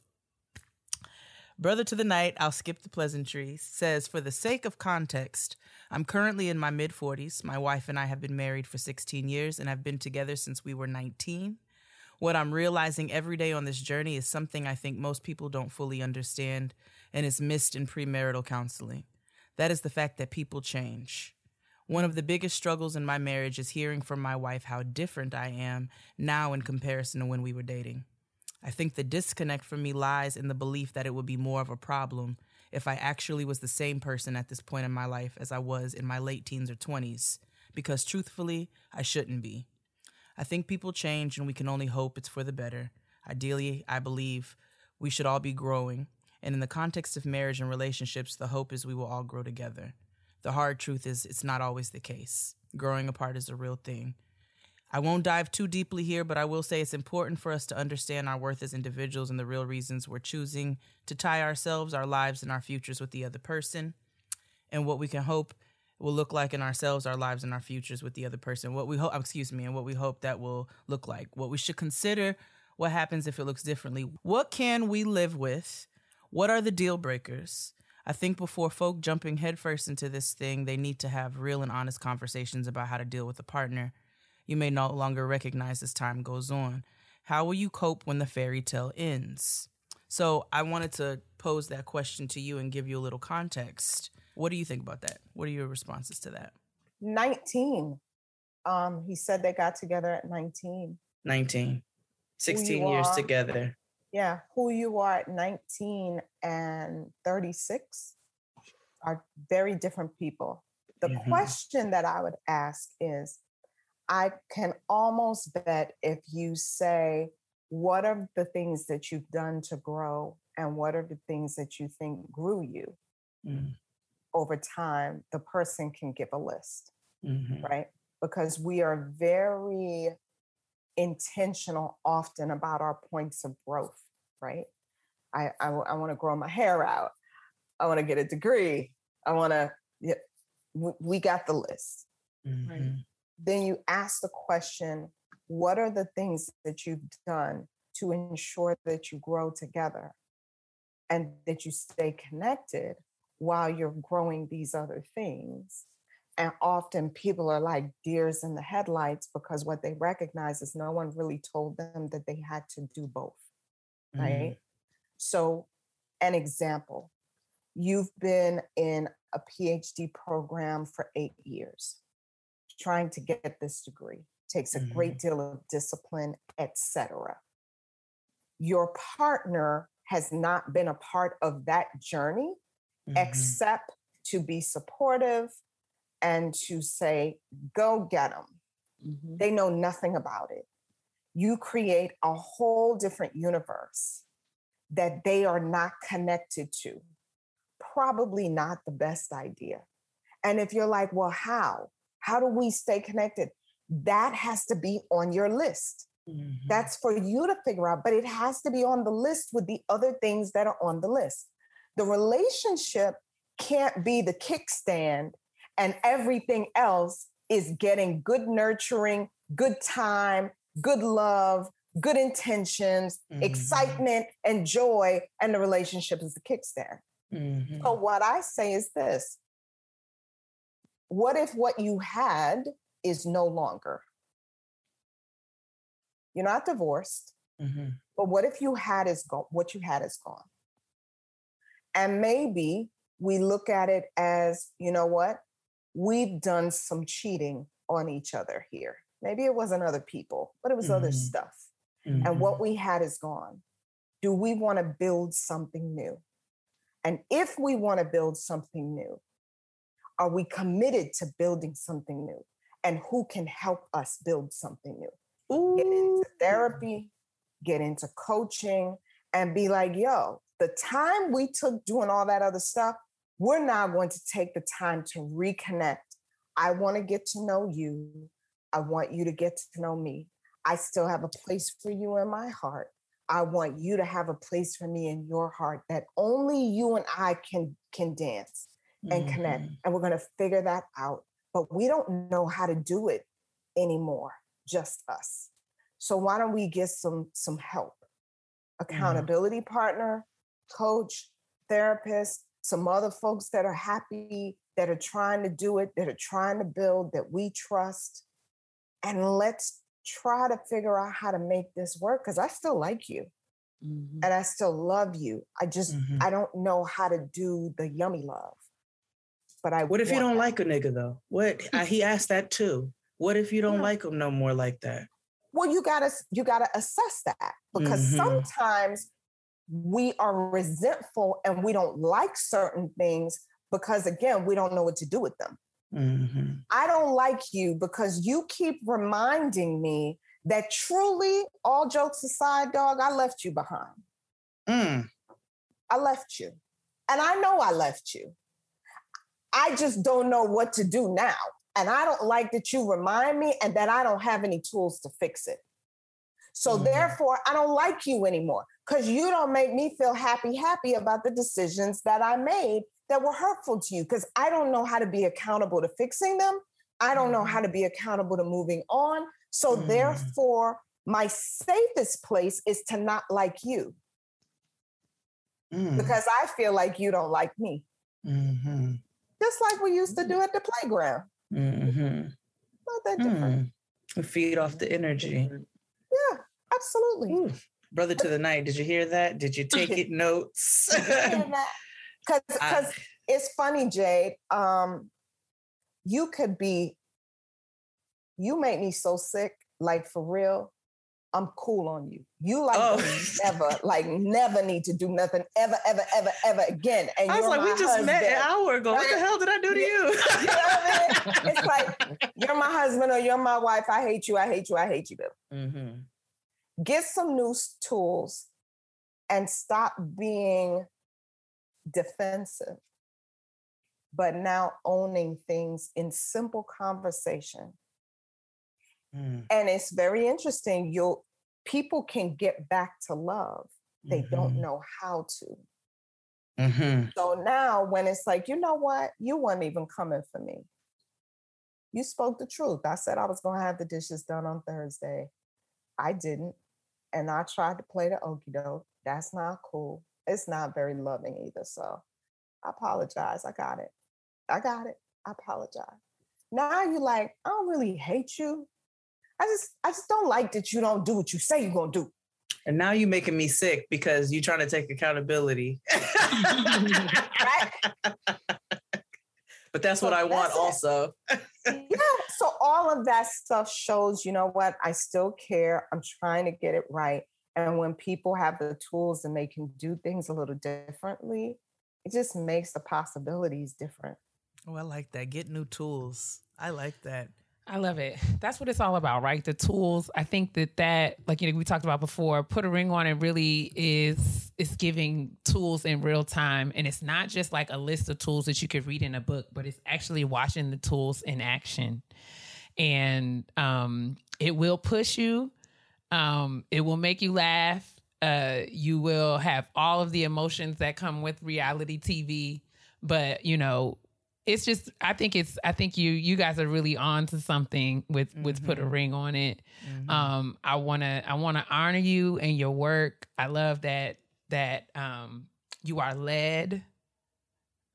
Brother to the Night, I'll skip the pleasantries, says, For the sake of context, I'm currently in my mid 40s. My wife and I have been married for 16 years and have been together since we were 19. What I'm realizing every day on this journey is something I think most people don't fully understand and is missed in premarital counseling. That is the fact that people change. One of the biggest struggles in my marriage is hearing from my wife how different I am now in comparison to when we were dating. I think the disconnect for me lies in the belief that it would be more of a problem if I actually was the same person at this point in my life as I was in my late teens or 20s, because truthfully, I shouldn't be. I think people change and we can only hope it's for the better. Ideally, I believe we should all be growing, and in the context of marriage and relationships, the hope is we will all grow together. The hard truth is it's not always the case. Growing apart is a real thing. I won't dive too deeply here, but I will say it's important for us to understand our worth as individuals and the real reasons we're choosing to tie ourselves, our lives, and our futures with the other person, and what we can hope will look like in ourselves, our lives, and our futures with the other person. What we hope, excuse me, and what we hope that will look like. What we should consider what happens if it looks differently. What can we live with? What are the deal breakers? I think before folk jumping headfirst into this thing, they need to have real and honest conversations about how to deal with a partner you may no longer recognize as time goes on. How will you cope when the fairy tale ends? So I wanted to pose that question to you and give you a little context. What do you think about that? What are your responses to that? 19. Um, he said they got together at 19. 19. 16 years together. Yeah. Who you are at 19 and 36 are very different people. The mm-hmm. question that I would ask is I can almost bet if you say, what are the things that you've done to grow and what are the things that you think grew you mm. over time, the person can give a list, mm-hmm. right? Because we are very intentional often about our points of growth, right? I, I, I want to grow my hair out. I want to get a degree. I want to, yeah, we got the list. Mm-hmm. Right? then you ask the question what are the things that you've done to ensure that you grow together and that you stay connected while you're growing these other things and often people are like deers in the headlights because what they recognize is no one really told them that they had to do both mm-hmm. right so an example you've been in a phd program for eight years trying to get this degree takes a mm-hmm. great deal of discipline etc your partner has not been a part of that journey mm-hmm. except to be supportive and to say go get them mm-hmm. they know nothing about it you create a whole different universe that they are not connected to probably not the best idea and if you're like well how how do we stay connected? That has to be on your list. Mm-hmm. That's for you to figure out, but it has to be on the list with the other things that are on the list. The relationship can't be the kickstand and everything else is getting good nurturing, good time, good love, good intentions, mm-hmm. excitement, and joy, and the relationship is the kickstand. Mm-hmm. So, what I say is this what if what you had is no longer? You're not divorced, mm-hmm. but what if you had is gone? What you had is gone. And maybe we look at it as, you know what? We've done some cheating on each other here. Maybe it wasn't other people, but it was mm-hmm. other stuff. Mm-hmm. And what we had is gone. Do we want to build something new? And if we want to build something new, are we committed to building something new? And who can help us build something new? Ooh. Get into therapy, get into coaching, and be like, yo, the time we took doing all that other stuff, we're now going to take the time to reconnect. I want to get to know you. I want you to get to know me. I still have a place for you in my heart. I want you to have a place for me in your heart that only you and I can can dance and mm-hmm. connect. And we're going to figure that out. But we don't know how to do it anymore, just us. So why don't we get some some help? Mm-hmm. Accountability mm-hmm. partner, coach, therapist, some other folks that are happy, that are trying to do it, that are trying to build, that we trust. And let's try to figure out how to make this work because I still like you. Mm-hmm. And I still love you. I just, mm-hmm. I don't know how to do the yummy love. but I. What if you don't that. like a nigga though? What I, he asked that too. What if you don't Yeah. like him no more like that? Well, you gotta you gotta assess that because Mhm. sometimes we are resentful and we don't like certain things because again we don't know what to do with them. Mm-hmm. I don't like you because you keep reminding me that truly, all jokes aside, dog, I left you behind. Mm. I left you. And I know I left you. I just don't know what to do now. And I don't like that you remind me and that I don't have any tools to fix it. So Mhm. therefore, I don't like you anymore because you don't make me feel happy, happy about the decisions that I made that were hurtful to you because I don't know how to be accountable to fixing them. I don't know how to be accountable to moving on. So Mhm. therefore, my safest place is to not like you Mm. because I feel like you don't like me. Mm-hmm. Just like we used to do at the playground. Mm-hmm. Not that different. Mm. We feed off the energy. Yeah, absolutely. Brother to the night, did you hear that? Did you take it [laughs] notes? Because [laughs] it's funny, Jade. Um, you could be. You make me so sick, like for real. I'm cool on you. You like Oh. never, like never need to do nothing ever, ever, ever, ever again. And I was you're like, we just met an hour ago. What the hell did I do to You you? know what I mean? It's like [laughs] you're my husband or you're my wife. I hate you. I hate you. I hate you. Mm-hmm. Get some new tools and stop being defensive but now owning things in simple conversation. Mm. and it's very interesting you'll people can get back to love they don't Mhm. know how to. Mm-hmm. so now when it's like you know what? You weren't even coming for me. You spoke the truth. I said i was going to have the dishes done on thursday. I didn't and i tried to play the okie doke that's not cool it's not very loving either so i apologize i got it i got it i apologize. Now you're like i don't really hate you i just i just don't like that you don't do what you say you're going to do. And now you're making me sick because you're trying to take accountability. [laughs] right [laughs] But that's what So I want it. also. yeah. So all of that stuff shows, you know what? I still care. I'm trying to get it right. And when people have the tools and they can do things a little differently, it just makes the possibilities different. Oh, I like that. Get new tools. I like that. I love it. That's what it's all about, right? The tools. I think that that, like you know, we talked about before, put a ring on it really is is giving tools in real time, and it's not just like a list of tools that you could read in a book, but it's actually watching the tools in action, and um, it will push you. Um, it will make you laugh. Uh, you will have all of the emotions that come with reality TV, but you know it's just i think it's i think you you guys are really on to something with with put a ring on it. Um i want to i want to honor you and your work. I love that that um you are led.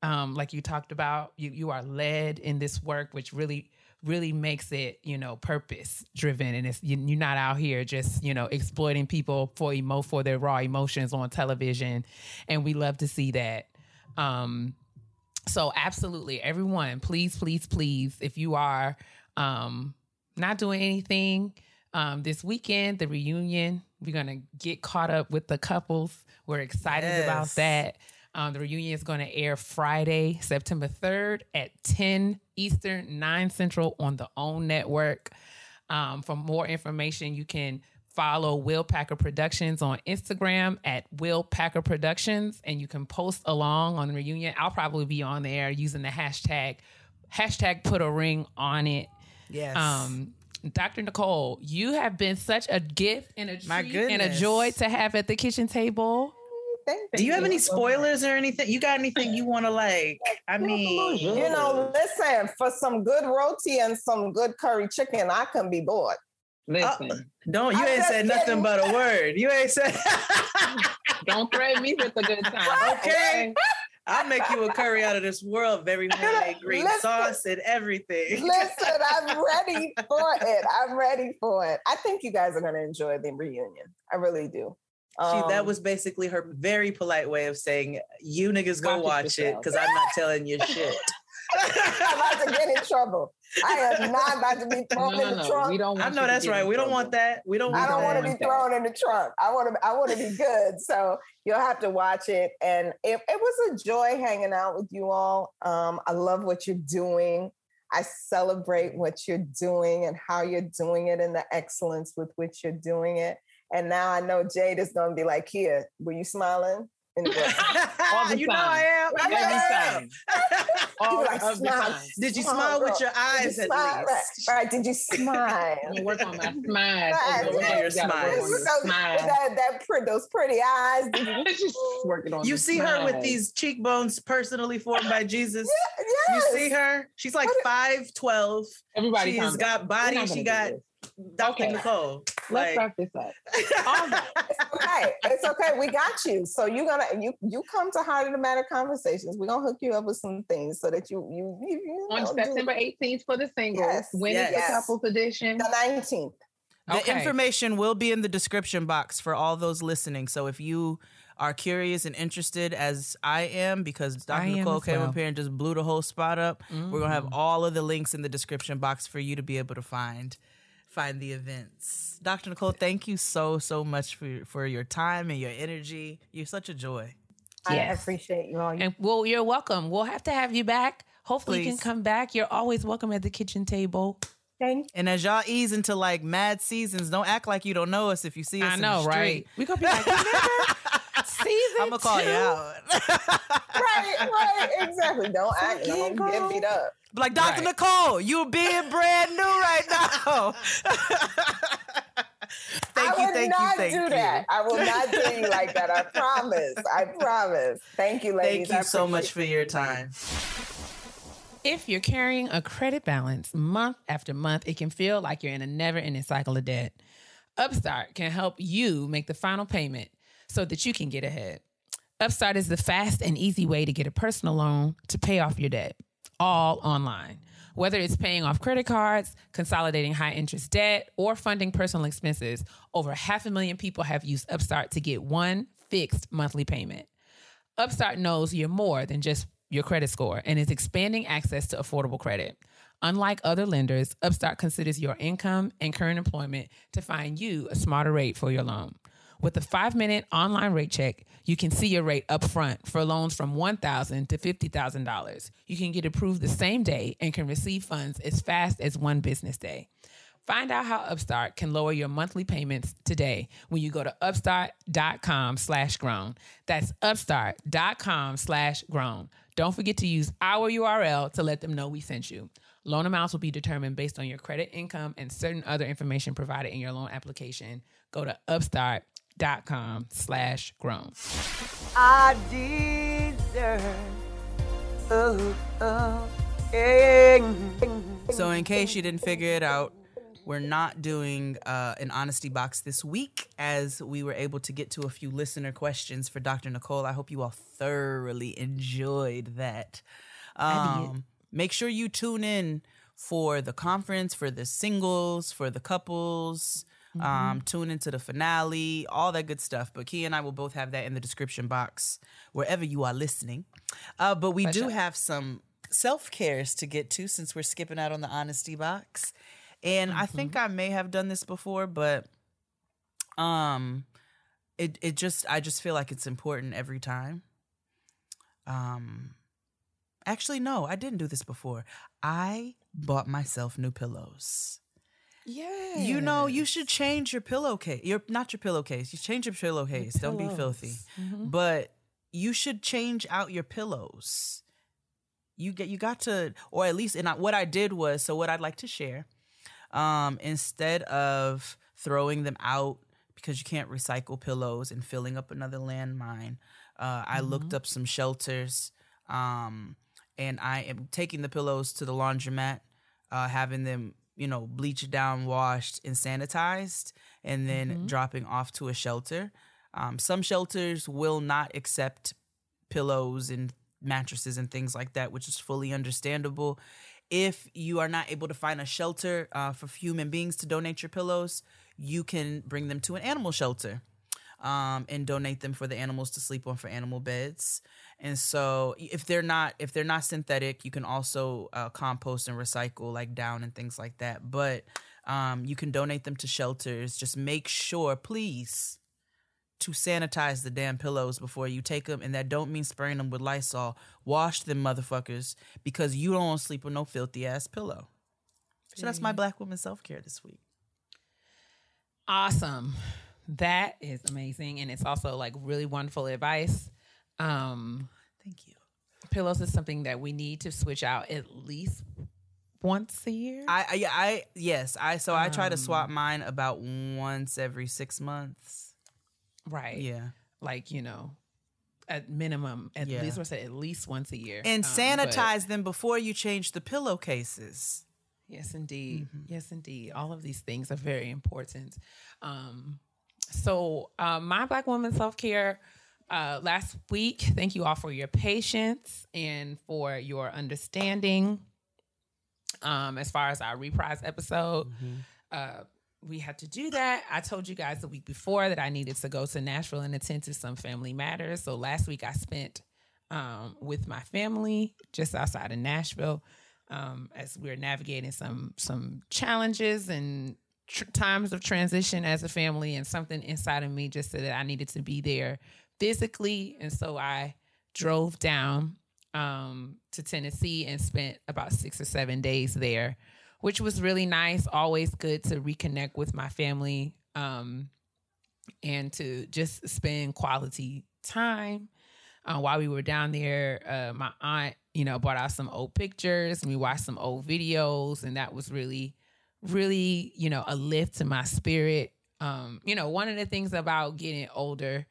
Um like you talked about you you are led in this work which really really makes it you know purpose driven and it's you, you're not out here just you know exploiting people for emo for their raw emotions on television. And we love to see that. Um so absolutely everyone please please please if you are um not doing anything um this weekend the reunion we're gonna get caught up with the couples. We're excited about that. Um, the reunion is going to air Friday, September 3rd at 10 Eastern, 9 Central on the OWN network. Um, for more information, you can follow Will Packer Productions on Instagram at Will Packer Productions, and you can post along on the reunion. I'll probably be on there using the hashtag hashtag put a ring on it. Yes. Um, Dr. Nicole, you have been such a gift and a My treat and a joy to have at the kitchen table. Thank Do you have any spoilers or anything? You got anything you want to like? I mean, You know, listen, for some good roti and some good curry chicken, I can be bored. Listen, don't you I'm ain't said nothing but a word. You ain't said. [laughs] don't threaten me with a good [laughs] time. okay, I'll make you a curry out of this world, very [laughs] homemade green Listen. sauce and everything. Listen, I'm ready for it. I'm ready for it. I think you guys are going to enjoy the reunion. I really do. She, that Um, was basically her very polite way of saying, "You niggas go Watch watch it because I'm not telling you shit." I'm about to get in trouble. I am [laughs] not about to be thrown No, in the no, trunk. we don't I know that's right. in We don't want that. We don't. I don't want to be thrown in the trunk. I want to. I want to be good. So you'll have to watch it. And it, it was a joy hanging out with you all. Um, I love what you're doing. I celebrate what you're doing and how you're doing it and the excellence with which you're doing it. And now I know Jade is going to be like, "Here, were you smiling?" In the [laughs] All the you know. I am. I Every am. time. All like, of the smile. time. Did you Come on, smile with your Did you eyes at smile? Least? right. Did you smile? I'm gonna work on my smiles. Right, Okay, right. you gotta work on Smiles. your So, smiles. that, that pretty, those pretty eyes. Did [laughs] you, working on You the see her with these cheekbones personally formed by Jesus. [laughs] You yes. see her? She's like What- five twelve. Everybody, She's calm got body. She got do Dr. Okay. Nicole. Let's Like, wrap this up. All right. [laughs] It's okay. It's okay. We got you. So you're gonna you you come to Heart of the Matter conversations. We're gonna hook you up with some things so that you you, you, you On know, do- September 18th for the singles. Yes, when is yes. the couples edition? the 19th. The Okay. information will be in the description box for all those listening. So if you are curious and interested, as I am, because Dr. I Nicole came well. up here and just blew the whole spot up, we're gonna have Mhm. all of the links in the description box for you to be able to find find the events. Dr. Nicole, thank you so so much for for your time and your energy. You're such a joy. I appreciate you all. And well, you're welcome. We'll have to have you back. Hopefully, you can come back. You're always welcome at the kitchen table. Thank And as y'all ease into like mad seasons, don't act like you don't know us if you see us I in know, the right? street. We gonna be like, [laughs] remember season I'm gonna call you out. [laughs] right, right, exactly. Don't act. Fucking Don't get beat up. Like Dr. Right. Nicole, you're being brand new right now. [laughs] thank I you, would thank not you, thank do you. that. I will not do you like that. I [laughs] promise. I promise. Thank you, ladies. Thank you so much for your time. If you're carrying a credit balance month after month, it can feel like you're in a never ending cycle of debt. Upstart can help you make the final payment so that you can get ahead. Upstart is the fast and easy way to get a personal loan to pay off your debt, all online. Whether it's paying off credit cards, consolidating high interest debt, or funding personal expenses, over half a million people have used Upstart to get one fixed monthly payment. Upstart knows you're more than just your credit score and is expanding access to affordable credit. Unlike other lenders, Upstart considers your income and current employment to find you a smarter rate for your loan. With a five minute online rate check, you can see your rate up front for loans from 1,000 to $50,000. You can get approved the same day and can receive funds as fast as one business day. Find out how Upstart can lower your monthly payments today when you go to upstart.com slash grown. That's upstart.com slash grown. Don't forget to use our URL to let them know we sent you. Loan amounts will be determined based on your credit income and certain other information provided in your loan application. Go to upstart.com slash grown. I deserve. Oh, oh. So, in case you didn't figure it out, we're not doing uh, an honesty box this week as we were able to get to a few listener questions for Dr. Nicole. I hope you all thoroughly enjoyed that. Um, make sure you tune in for the conference, for the singles, for the couples. Um, tune into the finale, all that good stuff. But Key and I will both have that in the description box wherever you are listening. Uh, but we For do sure. have some self cares to get to since we're skipping out on the honesty box. And I think I may have done this before, but um it it just I just feel like it's important every time. Um actually no, I didn't do this before. I bought myself new pillows. Yeah. You know, you should change your pillowcase. Your not your pillowcase. You change your pillowcase. Don't be filthy. Mhm. But you should change out your pillows. You get you got to or at least and I, what I did was so what I'd like to share um instead of throwing them out because you can't recycle pillows and filling up another landmine, uh, I looked up some shelters um and I am taking the pillows to the laundromat, uh, having them you know, bleached down, washed, and sanitized, and then dropping off to a shelter. Um, some shelters will not accept pillows and mattresses and things like that, which is fully understandable. If you are not able to find a shelter uh, for human beings to donate your pillows, you can bring them to an animal shelter. Um, and donate them for the animals to sleep on for animal beds. And so if they're not if they're not synthetic, you can also uh, compost and recycle like down and things like that. But um, you can donate them to shelters. Just make sure, please, to sanitize the damn pillows before you take them. And that don't mean spraying them with Lysol. Wash them motherfuckers because you don't want to sleep with no filthy ass pillow. So that's my black woman self care this week. Awesome. That is amazing. And it's also like really wonderful advice. Um, Thank you. Pillows is something that we need to switch out at least once a year. I, I, yeah, I yes, I so I try to Um, swap mine about once every six months. Right. Yeah. Like, you know, at minimum, at Yeah. least, we're at least once a year. And Um, but- sanitize them before you change the pillowcases. Yes, indeed. Mm-hmm. Yes, indeed. All of these things are very important. Um, so, uh, my Black woman self care uh, last week, thank you all for your patience and for your understanding. Um, as far as our reprise episode, uh, we had to do that. I told you guys the week before that I needed to go to Nashville and attend to some family matters. So last week I spent um, with my family just outside of Nashville um, as we are navigating some some challenges and tr- times of transition as a family. And something inside of me just said that I needed to be there physically, and so I drove down um, to Tennessee and spent about six or seven days there, which was really nice. Always good to reconnect with my family um, and to just spend quality time. Uh, while we were down there, uh, my aunt, you know, brought out some old pictures and we watched some old videos, and that was really, really, you know, a lift to my spirit. Um, you know, one of the things about getting older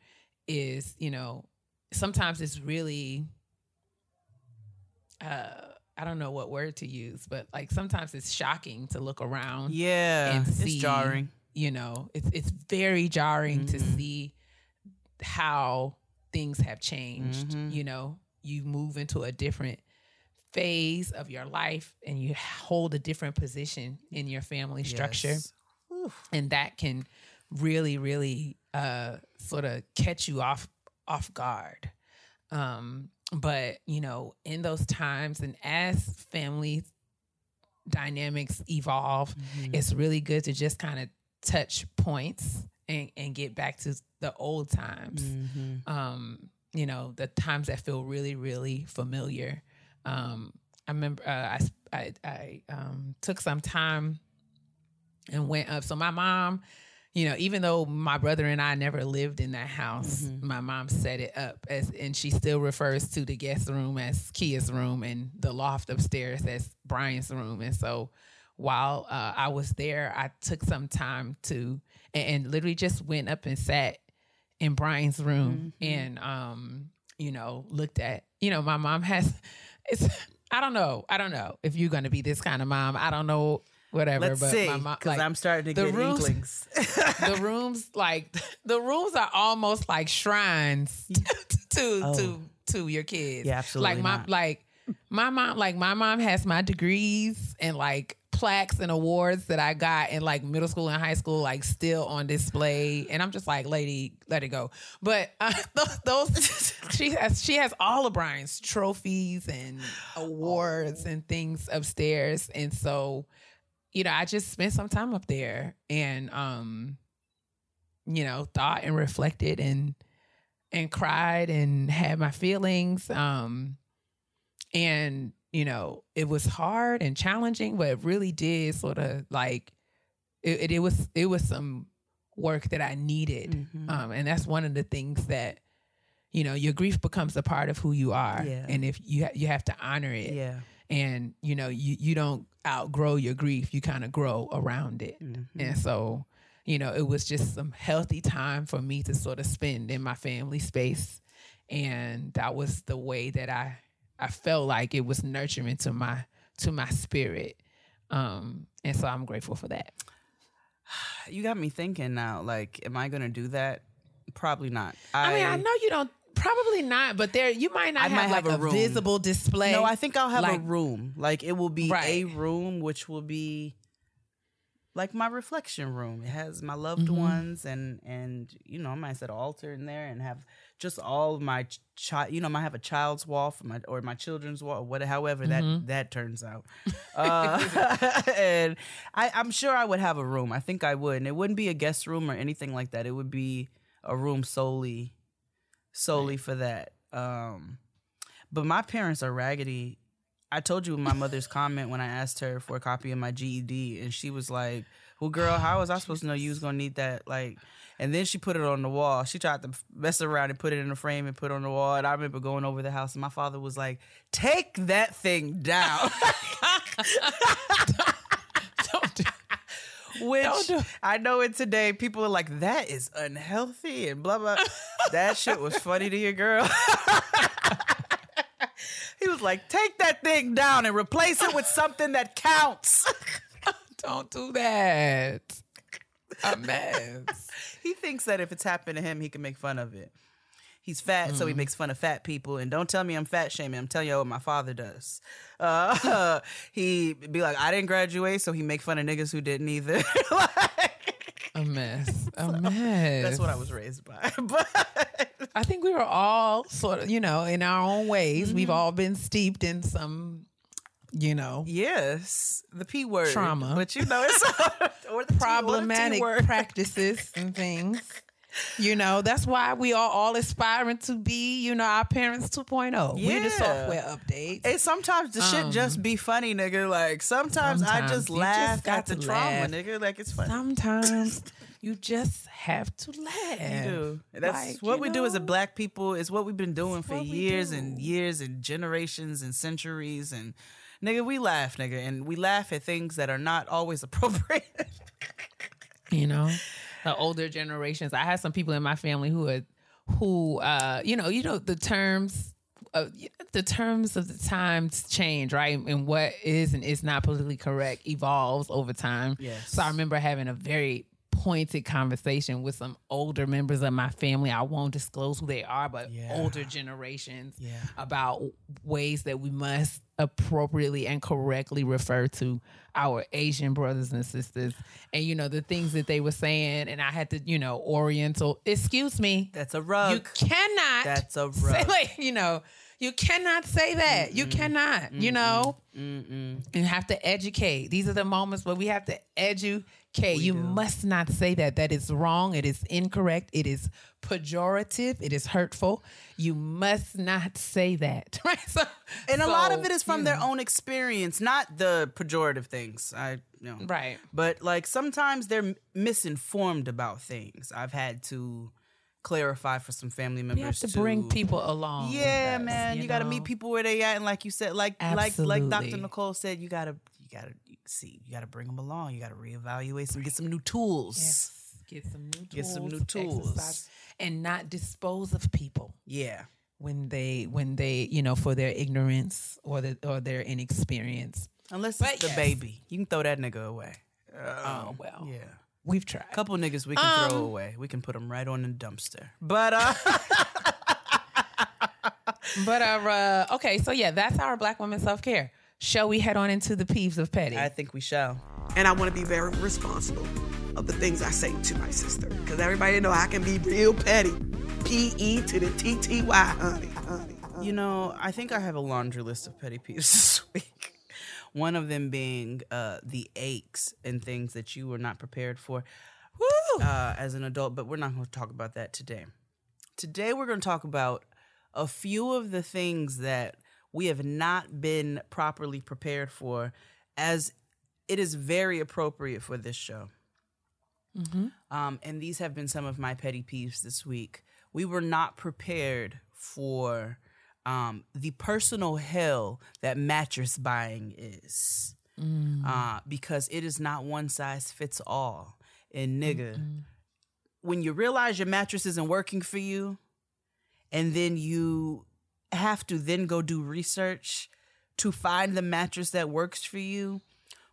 is, you know, sometimes it's really uh I don't know what word to use, but like sometimes it's shocking to look around. Yeah, and it's jarring. You know, it's it's very jarring to Mhm. see how things have changed. Mhm. You know, you move into a different phase of your life and you hold a different position in your family structure. Yes. And that can really, really uh sort of catch you off off guard. Um, but you know, in those times and as family dynamics evolve, it's really good to just kind of touch points and, and get back to the old times. Um, you know, the times that feel really, really familiar. Um, I remember uh, I I, I um, took some time and went up. So my mom, you know, even though my brother and I never lived in that house, my mom set it up as, and she still refers to the guest room as Keia's room and the loft upstairs as Brian's room. And so while uh, I was there, I took some time to, and, and literally just went up and sat in Brian's room and, um, you know, looked at, you know, my mom [laughs] has, it's, [laughs] I don't know. I don't know if you're going to be this kind of mom. I don't know whatever. Let's but see, my mom, 'cause I'm starting to the get rooms, inklings. [laughs] the rooms, like [laughs] the rooms, are almost like shrines to Oh. to to your kids. Yeah, absolutely Like my not. like my mom, like my mom has my degrees and like plaques and awards that I got in like middle school and high school, like still on display. And I'm just like, lady, let it go. But uh, [laughs] those, those [laughs] she has she has all of Brian's trophies and awards and things upstairs. And so, you know, I just spent some time up there and um, you know, thought and reflected and and cried and had my feelings. Um and you know, it was hard and challenging, but it really did sort of like it, it, it was it was some work that I needed. Mm-hmm. Um, and that's one of the things that you know your grief becomes a part of who you are, Yeah. and if you ha- you have to honor it, Yeah. and you know you you don't outgrow your grief, you kind of grow around it, Mm-hmm. and so you know it was just some healthy time for me to sort of spend in my family space, and that was the way that I I felt like it was nurturing to my to my spirit, um, and so I'm grateful for that. [sighs] You got me thinking now. Like, am I gonna do that? Probably not. I, mean, I know you don't. Probably not, but there you might not I have might like have a a, visible display. No, I think I'll have like, a room. Like it will be a room, which will be like my reflection room. It has my loved Mhm. ones and and you know I might set an altar in there and have just all my child. You know, I might have a child's wall for my or my children's wall, whatever. However that Mhm. that turns out. [laughs] Uh, [laughs] and I, I'm sure I would have a room. I think I would, and it wouldn't be a guest room or anything like that. It would be a room solely solely for that. Um, but my parents are raggedy. I told you my mother's [laughs] comment when I asked her for a copy of my GED, and she was like, "Well, girl, how was I supposed to know you was gonna need that?" Like, and then she put it on the wall. She tried to mess around and put it in a frame and put it on the wall. And I remember going over the house, and my father was like, "Take that thing down." [laughs] Which I know in today people are like, that is unhealthy and blah blah. that shit was funny to your girl. [laughs] he was like, take that thing down and replace it with something that counts. [laughs] Don't do that. A mess. [laughs] he thinks that if it's happened to him, he can make fun of it. He's fat, so he Mm. makes fun of fat people. And don't tell me I'm fat shaming. I'm telling you what my father does. Uh, [laughs] he be like, I didn't graduate, so he make fun of niggas who didn't either. [laughs] A mess. A mess. That's what I was raised by. But I think we were all sort of, you know, in our own ways. We've all been steeped in some, you know, yes, the p word trauma, But you know, it's [laughs] or the T- or the problematic practices and things. You know, that's why we are all aspiring to be, you know, our parents 2.0. We're the software updates. And sometimes the shit Um, just be funny, nigga. Like sometimes, I just laugh just got at the to trauma, laugh. nigga. Like it's funny. Sometimes [laughs] you just have to laugh. You do. That's Like, what we do as a black people. Is what we've been doing for years do. and years and generations and centuries. And nigga, we laugh, nigga, and we laugh at things that are not always [laughs] appropriate. you know the older generations i had some people in my family who are who uh you know you know the terms uh, the terms of the times change right and what is and is not politically correct evolves over time Yes. so i remember having a very pointed conversation with some older members of my family i won't disclose who they are but Yeah. older generations Yeah. about ways that we must appropriately and correctly refer to our Asian brothers and sisters. And you know, the things that they were saying, and I had to, you know, Oriental, excuse me. That's a rug. You cannot That's a [laughs] say rug. like, you know, you cannot say that. You cannot, you know. Mm-mm. You have to educate. These are the moments where we have to educate. you must not say that. That is wrong. It is incorrect. It is pejorative. It is hurtful. You must not say that. [laughs] Right. So, And a lot of it is from their know. own experience, not the pejorative things. I you know. Right. But like sometimes they're misinformed about things. I've had to clarify for some family members. We have to bring people along. Yeah, us, man. You, got to meet people where they at, and like you said, like like like Dr. Nicole said, you gotta you gotta see, you gotta bring them along. You gotta reevaluate some, get some new tools. Yes. Get some new tools. Get some new tools. exercise, and not dispose of people. Yeah. When they when they you know for their ignorance or the or their inexperience. Unless But it's the yes. baby, you can throw that nigga away. Oh Um, well. Yeah. We've tried. Couple niggas we can throw Um, away. We can put them right on the dumpster. But uh [laughs] But our uh, okay, so yeah, that's our black woman self care. Shall we head on into the peeves of petty? I think we shall. And I want to be very responsible of the things I say to my sister. Because everybody know I can be real petty. P E to the T T Y, honey, honey. You know, I think I have a laundry list of petty peeves [laughs] this week. One of them being uh, the aches and things that you were not prepared for uh, as an adult, but we're not going to talk about that today. Today, we're going to talk about a few of the things that we have not been properly prepared for, as it is very appropriate for this show. Um, and these have been some of my petty peeves this week. We were not prepared for um, the personal hell that mattress buying is, uh, because it is not one size fits all. And nigga, when you realize your mattress isn't working for you, and then you have to then go do research to find the mattress that works for you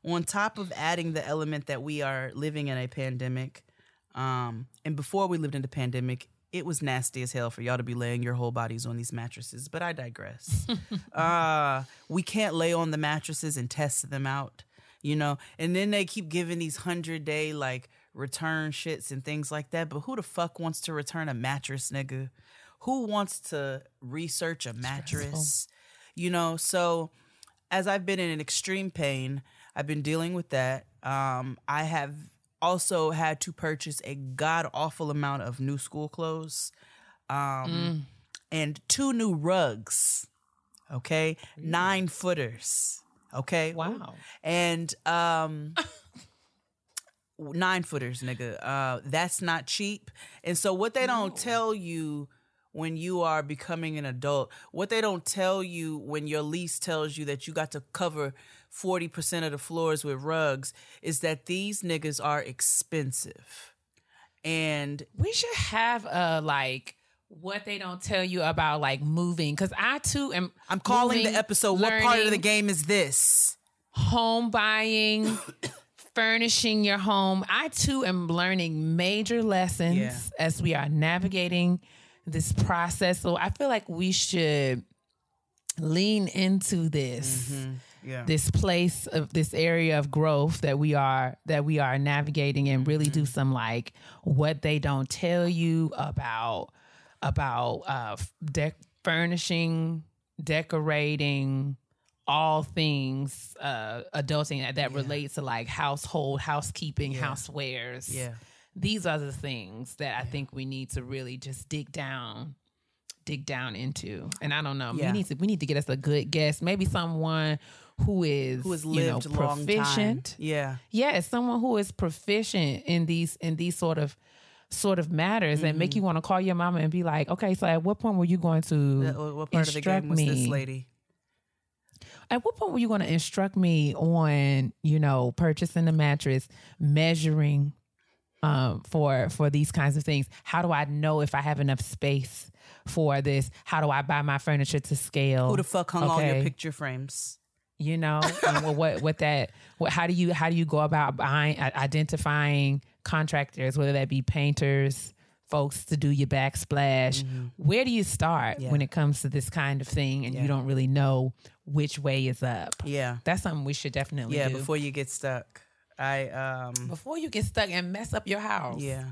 on top of adding the element that we are living in a pandemic um, and before we lived in the pandemic it was nasty as hell for y'all to be laying your whole bodies on these mattresses but i digress [laughs] uh, we can't lay on the mattresses and test them out You know, and then they keep giving these hundred day like return shits and things like that. But who the fuck wants to return a mattress, nigga? Who wants to research a mattress? You know, so as I've been in an extreme pain, I've been dealing with that. Um, I have also had to purchase a god awful amount of new school clothes um, and two new rugs. Okay, nine footers. Okay, Wow. and um, [laughs] nine footers, nigga. Uh, that's not cheap. And so what they don't tell you when you are becoming an adult, what they don't tell you when your lease tells you that you got to cover 40% of the floors with rugs is that these niggas are expensive. And we should have a like what they don't tell you about like moving because I too am. I'm calling moving, the episode what part of the game is this? Home buying, [coughs] furnishing your home. I too am learning major lessons Yeah. as we are navigating this process. So I feel like we should lean into this. Mm-hmm. Yeah. This place of this area of growth that we are that we are navigating and really do Mm-hmm. some like what they don't tell you about about uh dec furnishing, decorating, all things uh adulting that, that relates to like household, housekeeping, housewares. Yeah. These are the things that I think we need to really just dig down dig down into. And I don't know. Yeah. We need to we need to get us a good guest, maybe someone who is Who has you know, lived long time. proficient. Yeah. Yeah, someone who is proficient in these in these sort of sort of matters and Mm-hmm. make you want to call your mama and be like, okay, so at what point were you going to That- what part of the instruct game was this me? lady? At what point were you going to instruct me on, you know, purchasing a mattress, measuring um, for for these kinds of things? How do I know if I have enough space for this? How do I buy my furniture to scale? Who the fuck hung all your picture frames? You know and what, what what that what how do you how do you go about buying identifying contractors whether that be painters folks to do your backsplash where do you start Mm-hmm. Yeah. when it comes to this kind of thing and Yeah. you don't really know which way is up Yeah. that's something we should definitely Yeah, do before you get stuck. I um before you get stuck and mess up your house Yeah.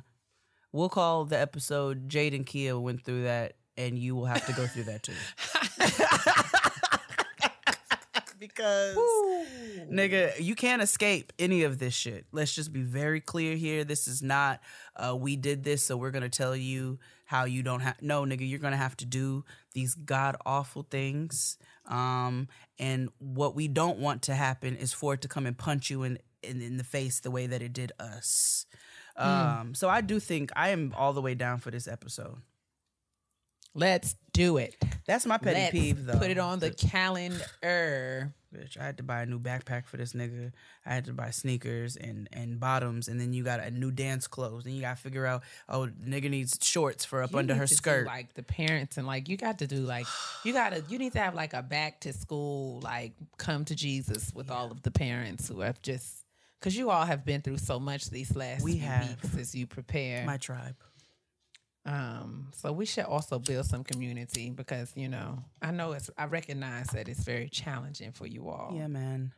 We'll call the episode Jade and Keia went through that and you will have to go through that too. [laughs] because nigga, you can't escape any of this shit. Let's just be very clear here. This is not uh we did this so we're to tell you how you don't have no nigga, you're to have to do these god awful things. Um and what we don't want to happen is for it to come and punch you in in, in the face the way that it did us. Um so I do think I am all the way down for this episode. Let's do it That's my petty Let's peeve though. put it on the calendar Bitch, I had to buy a new backpack for this nigga. I had to buy sneakers and and bottoms, and then you got a new dance clothes. Then you got to figure out, oh, the nigga needs shorts for up You under need her to do, skirt. like the parents and like you got to do like you got to you need to have like a back to school like come to Jesus with all of the parents who have just because you all have been through so much these last We few have. weeks as you prepare. My tribe. Um, so we should also build some community because you know I know it's I recognize that it's very challenging for you all. Yeah, man.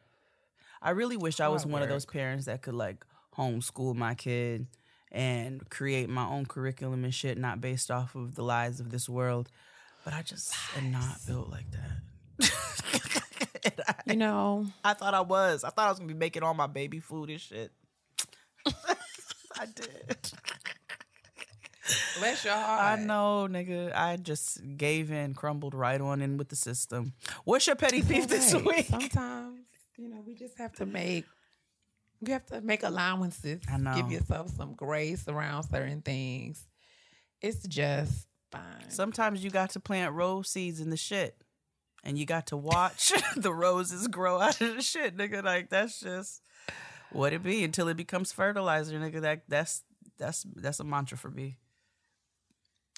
I really wish I was one of those parents that could like homeschool my kid and create my own curriculum and shit, not based off of the lies of this world. But I just am not built like that. [laughs] You know, I thought I was. I thought I was gonna be making all my baby food and shit. [laughs] I did. [laughs] bless your heart. I know, nigga. I just gave in, crumbled right on in with the system. What's your petty peeve this Right. week? Sometimes, you know, we just have to make we have to make allowances. I know. Give yourself some grace around certain things. It's just fine. Sometimes you got to plant rose seeds in the shit. And you got to watch [laughs] the roses grow out of the shit, nigga. Like that's just what it be until it becomes fertilizer, nigga. That that's that's that's a mantra for me.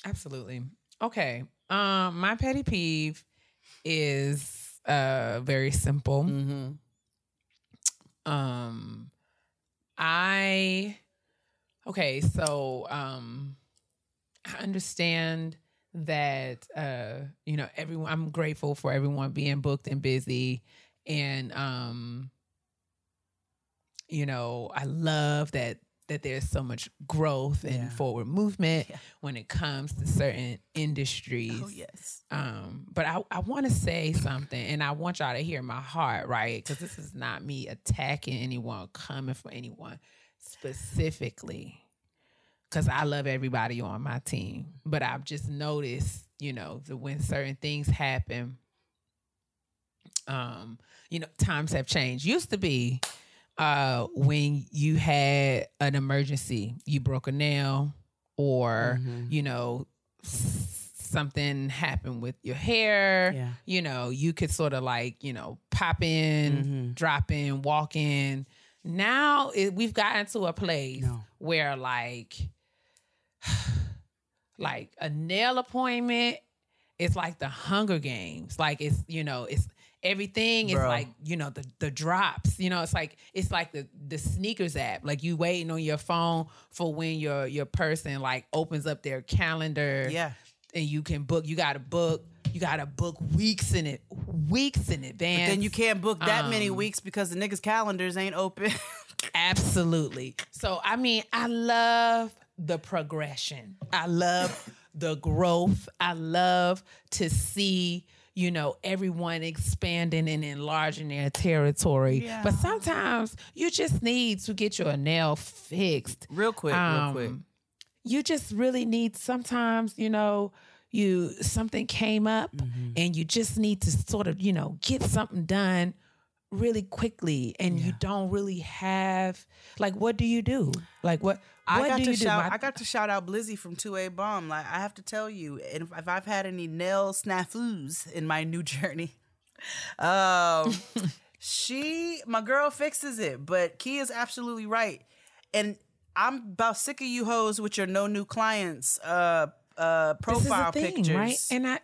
Absolutely. Okay. Um, my petty peeve is uh very simple. Mm-hmm. Um I okay, so um I understand that uh you know everyone I'm grateful for everyone being booked and busy and um you know, I love that that there's so much growth and forward movement when it comes to certain industries. Oh yes. Um, but I, I want to say something, and I want y'all to hear my heart, right? Because this is not me attacking anyone, coming for anyone specifically. Because I love everybody on my team, but I've just noticed, you know, that when certain things happen, um, you know, times have changed. Used to be uh when you had an emergency, you broke a nail or Mm-hmm. you know something happened with your hair, Yeah. you know, you could sort of like, you know, pop in, Mm-hmm. drop in, walk in. Now it, we've gotten to a place where like [sighs] like a nail appointment it's like the hunger games like it's you know it's everything is Bro. like you know the the drops you know it's like it's like the the sneakers app like you waiting on your phone for when your your person like opens up their calendar Yeah. and you can book you gotta book you gotta book weeks in it weeks in But advance then you can't book that many Um, weeks because the niggas' calendars ain't open. [laughs] Absolutely. So I mean, I love the progression. I love the growth. I love to see, you know, everyone expanding and enlarging their territory. Yeah. But sometimes you just need to get your nail fixed. real quick, real quick. Um, You just really need sometimes, you know, you something came up Mm-hmm. and you just need to sort of, you know, get something done really quickly and you don't really have like what do you do? Like what I got to shout. I got to shout out Blizzy from Two A Bomb. Like I have to tell you, if, if I've had any nail snafus in my new journey, [laughs] um, she, my girl, fixes it. But Key is absolutely right, and I'm about sick of you hoes with your no new clients uh uh This is the profile thing, pictures. right? And I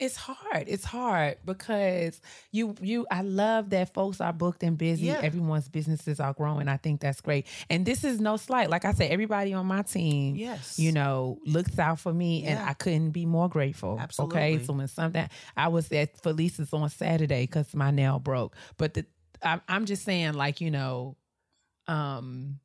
it's hard. It's hard because you you I love that folks are booked and busy. Yeah. Everyone's businesses are growing. I think that's great. And this is no slight. Like I said, everybody on my team, Yes. you know, looks out for me and I couldn't be more grateful. Absolutely. Okay. So when something I was at Felice's on Saturday because my nail broke. But the I'm I'm just saying, like, you know, um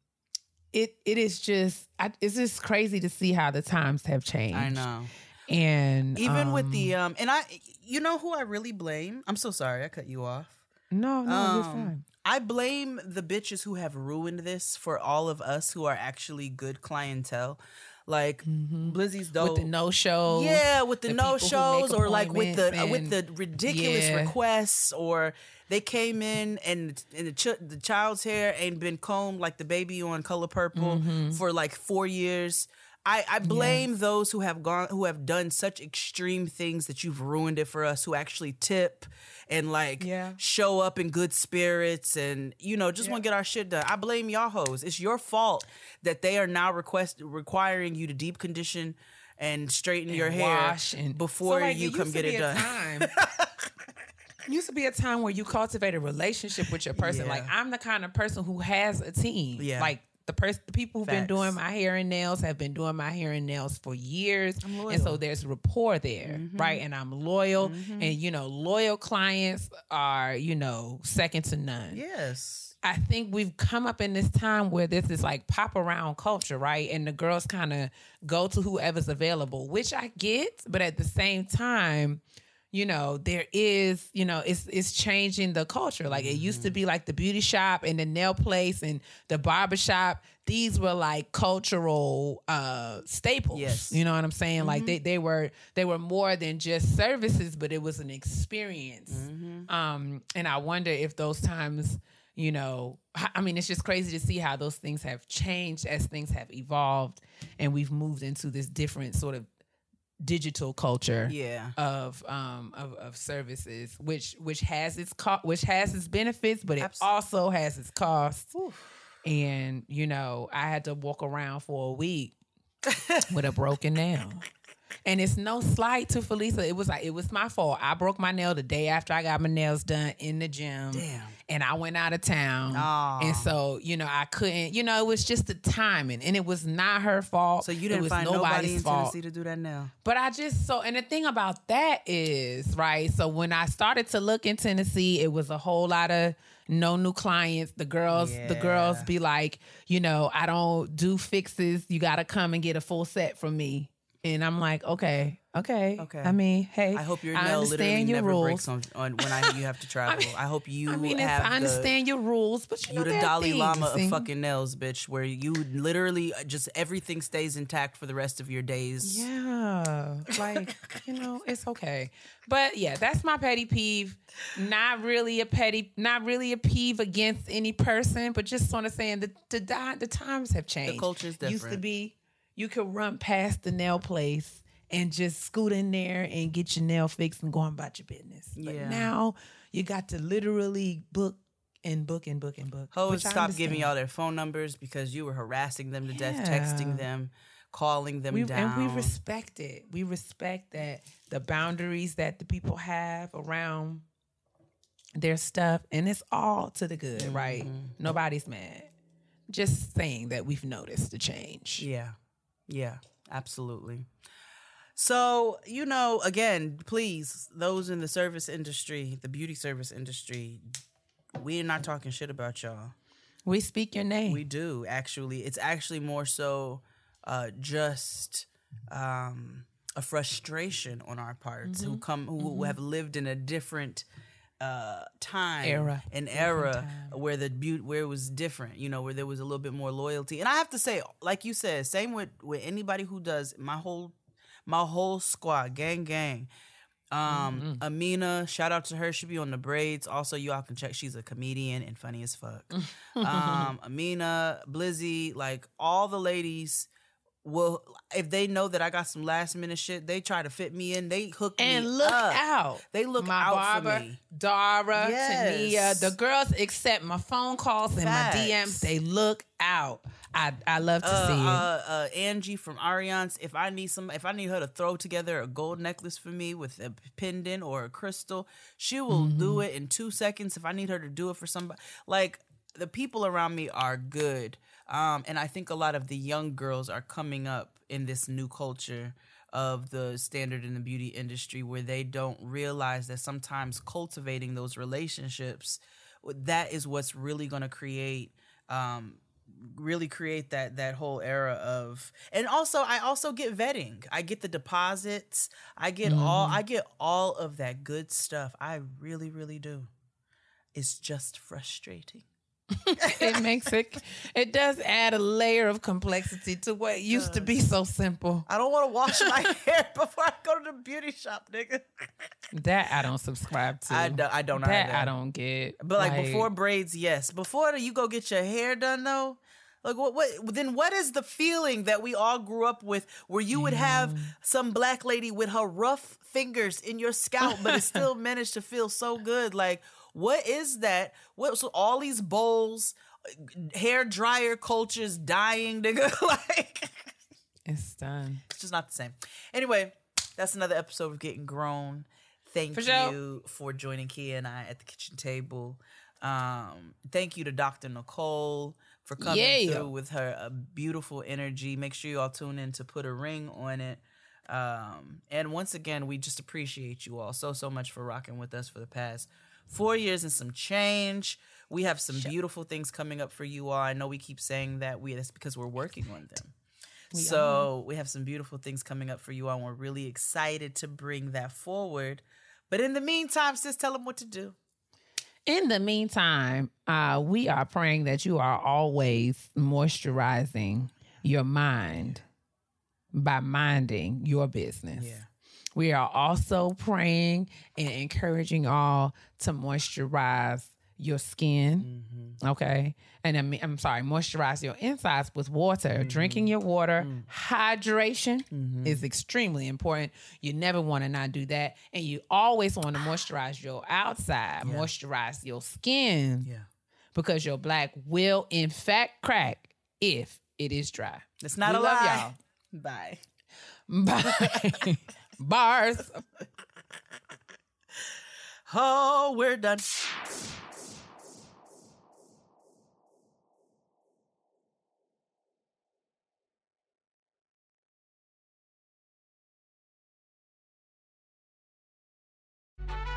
it it is just I, it's just crazy to see how the times have changed. I know. And Even with the um, um, and I, you know who I really blame? I'm so sorry, I cut you off. no, no, you're Um, fine. I blame the bitches who have ruined this for all of us who are actually good clientele. Like Blizzy's dope. Mm-hmm. with the no shows. Yeah, with the, the no people who make shows or like with the uh, with the ridiculous yeah. requests or they came in and and the, ch- the child's hair ain't been combed like the baby on Color Purple Mhm. for like 4 years. I, I blame those who have gone who have done such extreme things that you've ruined it for us who actually tip and like Yeah. show up in good spirits and you know just want to get our shit done. I blame y'all hoes. It's your fault that they are now request requiring you to deep condition and straighten your hair and- before So, like, you come get it done. time- [laughs] used to be a time where you cultivate a relationship with your person. Yeah. Like I'm the kind of person who has a team. Yeah. Like the person, the people who've been doing my hair and nails have been doing my hair and nails for years, and. Mm-hmm. so there's rapport there, right? And I'm loyal, and you know, loyal clients are you know second to none. yes. I think we've come up in this time where this is like pop around culture, right? And the girls kind of go to whoever's available, which I get, but at the same time, you know, there is, you know, it's it's changing the culture. Like it used Mm-hmm. to be like the beauty shop and the nail place and the barber shop. These were like cultural uh staples. Yes. Mm-hmm. You know what I'm saying? Like they, they were they were more than just services, but it was an experience. Mm-hmm. Um, and I wonder if those times, you know, i mean, it's just crazy to see how those things have changed as things have evolved, and we've moved into this different sort of digital culture Yeah. of um of, of services which which has its co- which has its benefits but it Abs- also has its costs and you know i had to walk around for a week [laughs] with a broken nail And it's no slight to Felisa. It was like it was my fault. I broke my nail the day after I got my nails done in the gym. Damn. And I went out of town. And so, you know, I couldn't, you know, it was just the timing. And it was not her fault. So you It didn't was find nobody nobody's in fault. Tennessee to do that now. But I just so and the thing about that is right. So when I started to look in Tennessee, it was a whole lot of no new clients. The girls, the girls be like, you know, I don't do fixes. You got to come and get a full set from me. And I'm like, okay, okay, Okay. I mean, hey, I hope your I nail literally your never rules. breaks on, on when I you have to [laughs] travel. I, hope you I mean, have I understand the, your rules, but you, you know, the Dalai Lama of fucking nails, bitch. Where you literally uh, just everything stays intact for the rest of your days. Yeah, like [laughs] you know, it's okay. But yeah, that's my petty peeve. Not really a petty, not really a peeve against any person, but just sort of saying that the the times have changed. The culture's Used to be you could run past the nail place and just scoot in there and get your nail fixed and go on about your business. But Yeah. now you got to literally book and book and book and book. Hoes stop giving y'all their phone numbers because you were harassing them to death, texting them, calling them we, down. And we respect it. We respect that the boundaries that the people have around their stuff, and it's all to the good, right? Mm-hmm. Nobody's mad. Just saying that we've noticed the change. Yeah. Yeah, absolutely. So, you know, again, please, those in the service industry, the beauty service industry, we're not talking shit about y'all. We speak your name. We do, actually. It's actually more so uh, just um, a frustration on our parts who Mhm. come, who, who Mhm. have lived in a different uh time Era. an Different era where the beauty where it was different you know where there was a little bit more loyalty and i have to say like you said same with with anybody who does my whole my whole squad gang gang um amina shout out to her she be on the braids also y'all can check she's a comedian and funny as fuck um [laughs] amina blizzy like all the ladies will if they know that i got some last minute shit they try to fit me in they hook And me look up. out. they look my out barber, for me Dara, Tania, the girls accept my phone calls and Facts. my DMs. They look out. I I love to uh, see it. uh, uh, Angie from Arians. If I need some, if I need her to throw together a gold necklace for me with a pendant or a crystal, she will do Mm-hmm. it in two seconds. If I need her to do it for somebody, like the people around me are good, um, and I think a lot of the young girls are coming up in this new culture of the standard in the beauty industry where they don't realize that sometimes cultivating those relationships that is what's really going to create um really create that that whole era of and also I also get vetting. I get the deposits. I get all Mhm. I get all of that good stuff. I really really do. It's just frustrating. [laughs] it makes it it does add a layer of complexity to what used to be so simple. I don't want to wash my [laughs] hair before I go to the beauty shop, nigga. That I don't subscribe to. I don't- I don't That either. I don't get. But like, before braids, yes. Before you go get your hair done though, like what what then what is the feeling that we all grew up with where you would have some black lady with her rough fingers in your scalp, but it still [laughs] managed to feel so good? Like, what is that? What so all these bowls, hair dryer cultures dying, nigga? [laughs] like it's done. it's just not the same. Anyway, that's another episode of Getting Grown. Thank For you sure. for joining Keia and I at the kitchen table. Um, thank you to Dr. Nicole for coming Yeah. through with her beautiful energy. Make sure you all tune in to put a ring on it. Um, and once again, we just appreciate you all so so much for rocking with us for the past four years and some change. We have some beautiful things coming up for you all. I know we keep saying that we that's because we're working on them. We so we have some beautiful things coming up for you all. And we're really excited to bring that forward. But in the meantime, sis, tell them what to do. In the meantime, uh, we are praying that you are always moisturizing your mind by minding your business. Yeah. We are also praying and encouraging all to moisturize your skin. Mm-hmm. Okay. And I mean, I'm sorry, moisturize your insides with water. Mm-hmm. Drinking your water, mm. hydration mm-hmm. is extremely important. You never want to not do that. And you always want to moisturize your outside, moisturize your skin. Yeah. Because your black will, in fact, crack if it is dry. It's not We a love lie. y'all. Bye. Bye. [laughs] Bars. [laughs] Oh, we're done.